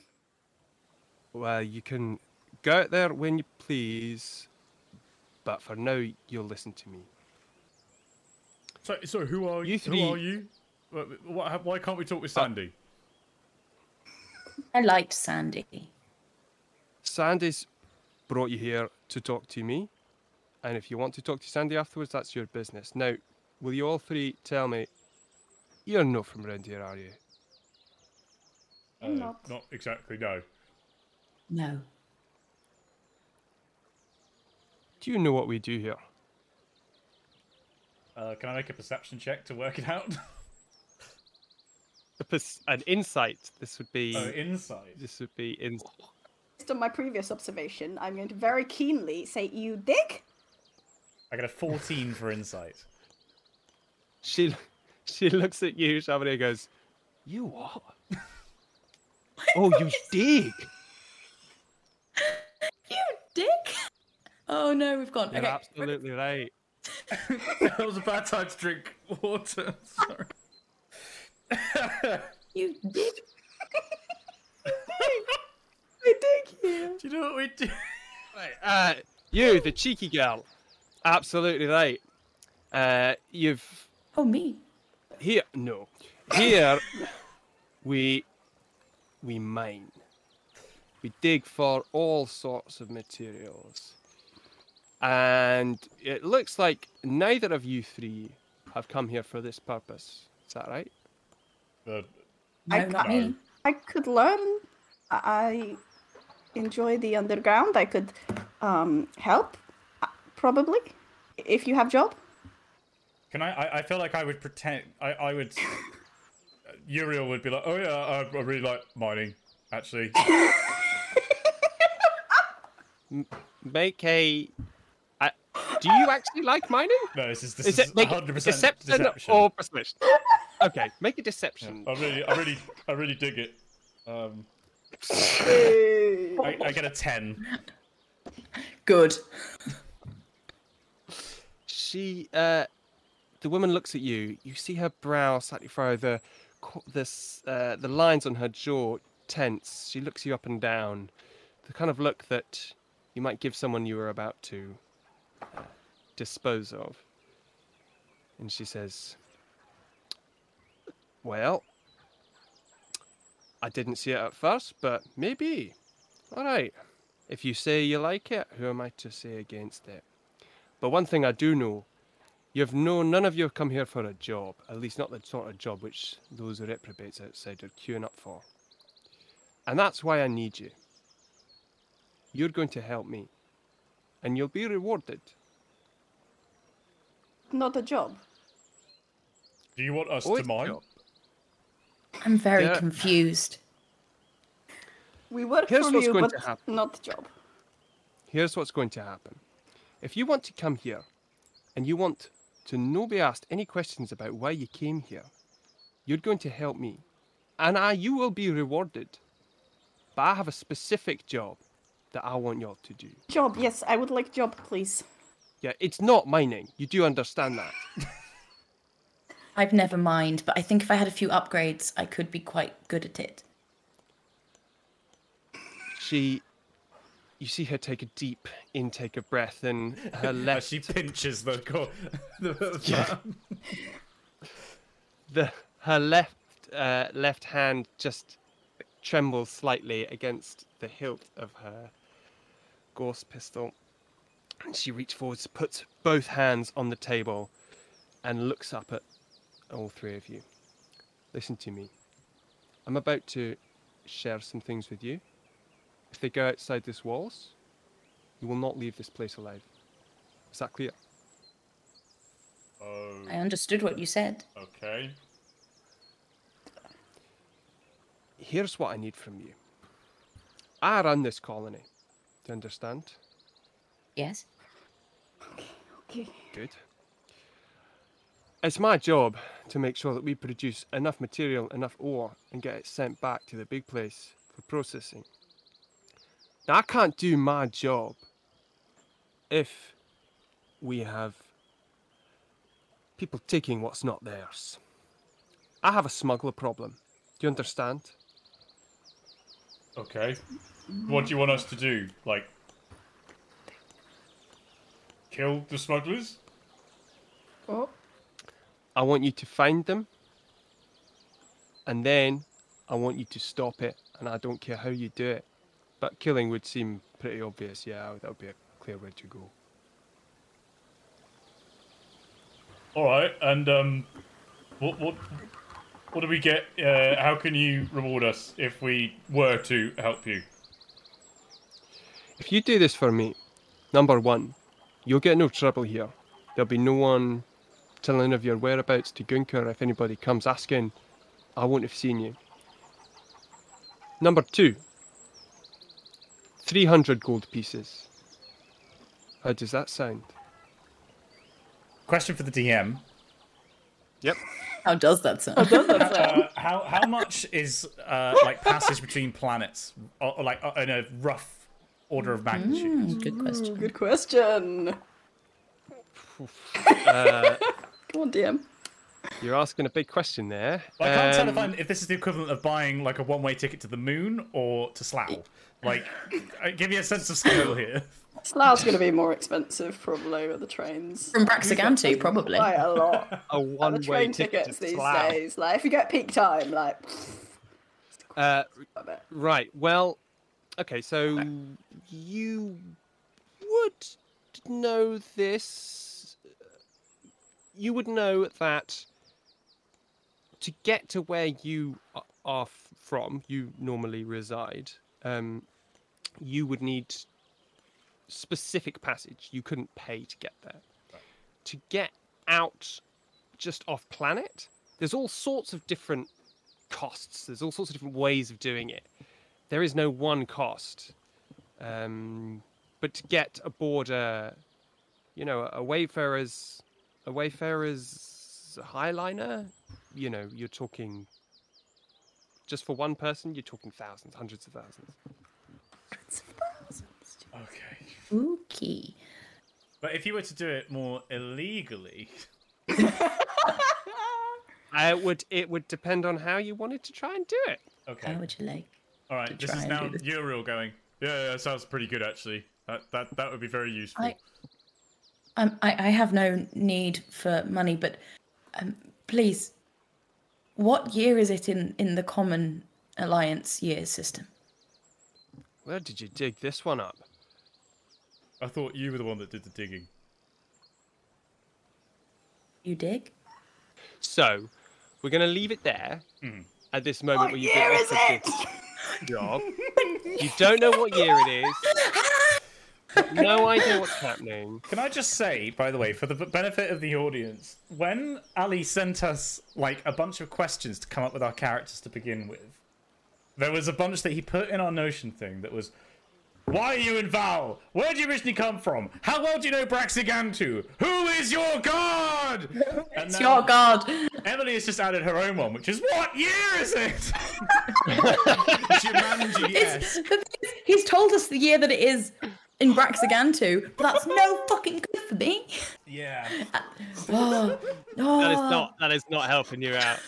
well, you can go out there when you please, but for now, you'll listen to me. So, so who are You you? three- Who are you? What, what, why can't we talk with Sandy? I liked Sandy. Sandy's brought you here to talk to me, and if you want to talk to Sandy afterwards, that's your business. Now, will you all three tell me you're not from around here, are you? Uh, Not. not exactly. No. No. Do you know what we do here? Uh, can I make a perception check to work it out? A pers- An insight. This would be. oh, insight. This would be in. Based on my previous observation, I'm going to very keenly say, "You dig?" I got a 14 for insight. She she looks at you, Sharmini, and goes, "You what? oh, you dig? You dick. Oh no, we've gone. You're okay. absolutely right. that was a bad time to drink water. Sorry. You dick. I dig you. Do you know what we do? Right, uh, you, the cheeky girl, absolutely right. Uh, you've Oh me. here. No, here we we mine. We dig for all sorts of materials. And it looks like neither of you three have come here for this purpose. Is that right? No, I not me. I could learn. I I enjoy the underground. I could um, help, uh, probably, if you have job. can I, I? I feel like I would pretend. I, I would. Uriel would be like, "Oh yeah, I, I really like mining. Actually, Make a. Do you actually like mining? no. This is this Is is make 100 percent deception, deception. or persuasion? Okay, make a deception. I really, I really, I really dig it. Um, I, I get a 10. Good. She, uh, the woman looks at you. You see her brow slightly furrow. The, this, uh, the lines on her jaw tense. She looks you up and down. The kind of look that you might give someone you were about to dispose of. And she says, "Well, I didn't see it at first, but maybe. All right. If you say you like it, who am I to say against it? But one thing I do know, you've no none of you have come here for a job, at least not the sort of job which those reprobates outside are queuing up for. And that's why I need you. You're going to help me, and you'll be rewarded. Not a job. Do you want us to it's mine? job. I'm very Yeah. confused. We work Here's for what's you, going but to happen. not job. Here's what's going to happen. If you want to come here, and you want to not be asked any questions about why you came here, you're going to help me, and I, you will be rewarded. But I have a specific job that I want y'all to do. Job, yes, I would like job, please. Yeah, it's not mining. You do understand that. I've never mined, but I think if I had a few upgrades, I could be quite good at it. She, you see her take a deep intake of breath, and her left, she pinches the, co- the Yeah. the her left, uh, left hand just trembles slightly against the hilt of her Gauss pistol. And she reaches forward, puts both hands on the table, and looks up at all three of you. Listen to me. I'm about to share some things with you. If they go outside these walls, you will not leave this place alive. Is that clear? Oh, I understood what you said. okay. Here's what I need from you. I run this colony. Do you understand? Yes. Okay. Good. It's my job to make sure that we produce enough material, enough ore, and get it sent back to the big place for processing. Now, I can't do my job if we have people taking what's not theirs. I have a smuggler problem. Do you understand? Okay. What do you want us to do? Like, kill the smugglers? Oh, I want you to find them, and then I want you to stop it, and I don't care how you do it. But killing would seem pretty obvious, yeah, that would be a clear way to go. All right. And um, what what what do we get? Uh, how can you reward us if we were to help you? If you do this for me, number one, you'll get no trouble here. There'll be no one telling of your whereabouts to Gunker if anybody comes asking. I won't have seen you. Number two, 300 gold pieces. How does that sound? Question for the DM. Yep. How does that sound? Uh, how how much is uh, like passage between planets, or, or like uh, in a rough order of magnitude? Hmm, good question. good question. Uh, Come on, DM. you're asking a big question there. Well, I can't tell if, Um, I'm, if this is the equivalent of buying like a one-way ticket to the moon or to Slough. Like, uh, give me a sense of scale here. Slough's going to be more expensive, probably, with the trains. From Braxigantu, probably. Quite a lot. a Like, the one-way train ticket tickets to these Slough. days. Like, if you get peak time, like, Uh, Right. Well, okay. So you would know this. You would know that to get to where you are from, you normally reside. Um, you would need specific passage. You couldn't pay to get there. To get out just off planet, there's all sorts of different costs. There's all sorts of different ways of doing it. There is no one cost. Um, but to get aboard a, you know, a wayfarer's, a wayfarer's highliner, you know, you're talking. Just for one person, you're talking thousands, hundreds of thousands. Hundreds of thousands. Okay. Spooky. But if you were to do it more illegally, it would it would depend on how you wanted to try and do it. okay. How would you like? All right. This is now do this? Uriel going. Yeah, yeah, that sounds pretty good actually. That that that would be very useful. I- Um, I, I have no need for money, but um, please, what year is it in, in the Common Alliance year system? Where did you dig this one up? I thought you were the one that did the digging. You dig? So, we're going to leave it there at this moment What where you year get is offered this job. you don't know what year it is. no idea what's happening. Can I just say, by the way, for the benefit of the audience, when Ali sent us like a bunch of questions to come up with our characters to begin with, there was a bunch that he put in our Notion thing that was, "Why are you in Val? Where do you originally come from? How well do you know Braxigantu? Who is your god?" It's now your god. Emily has just added her own one, which is, "What year is it?" Jumanji, yes. It's, the thing is, he's told us the year that it is in Braxigantu, but that's no fucking good for me. Yeah. Oh, That is oh. not that is not helping you out.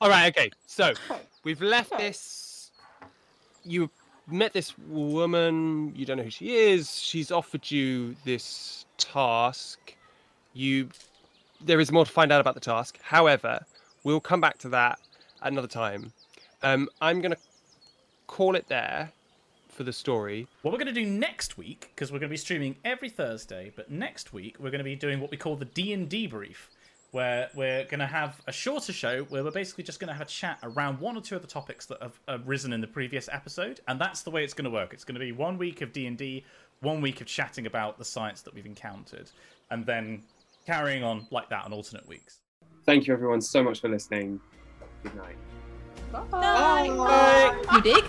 All right, okay. So, we've left this you met this woman, you don't know who she is. She's offered you this task. You there is more to find out about the task. However, we'll come back to that at another time. Um, I'm to call it there for the story. What we're going to do next week, because we're going to be streaming every Thursday, but next week we're going to be doing what we call the D and D brief, where we're going to have a shorter show where we're basically just going to have a chat around one or two of the topics that have arisen in the previous episode, and that's the way it's going to work. It's going to be one week of D and D, one week of chatting about the science that we've encountered, and then carrying on like that on alternate weeks. Thank you, everyone, so much for listening. Good night. Bye. You dig?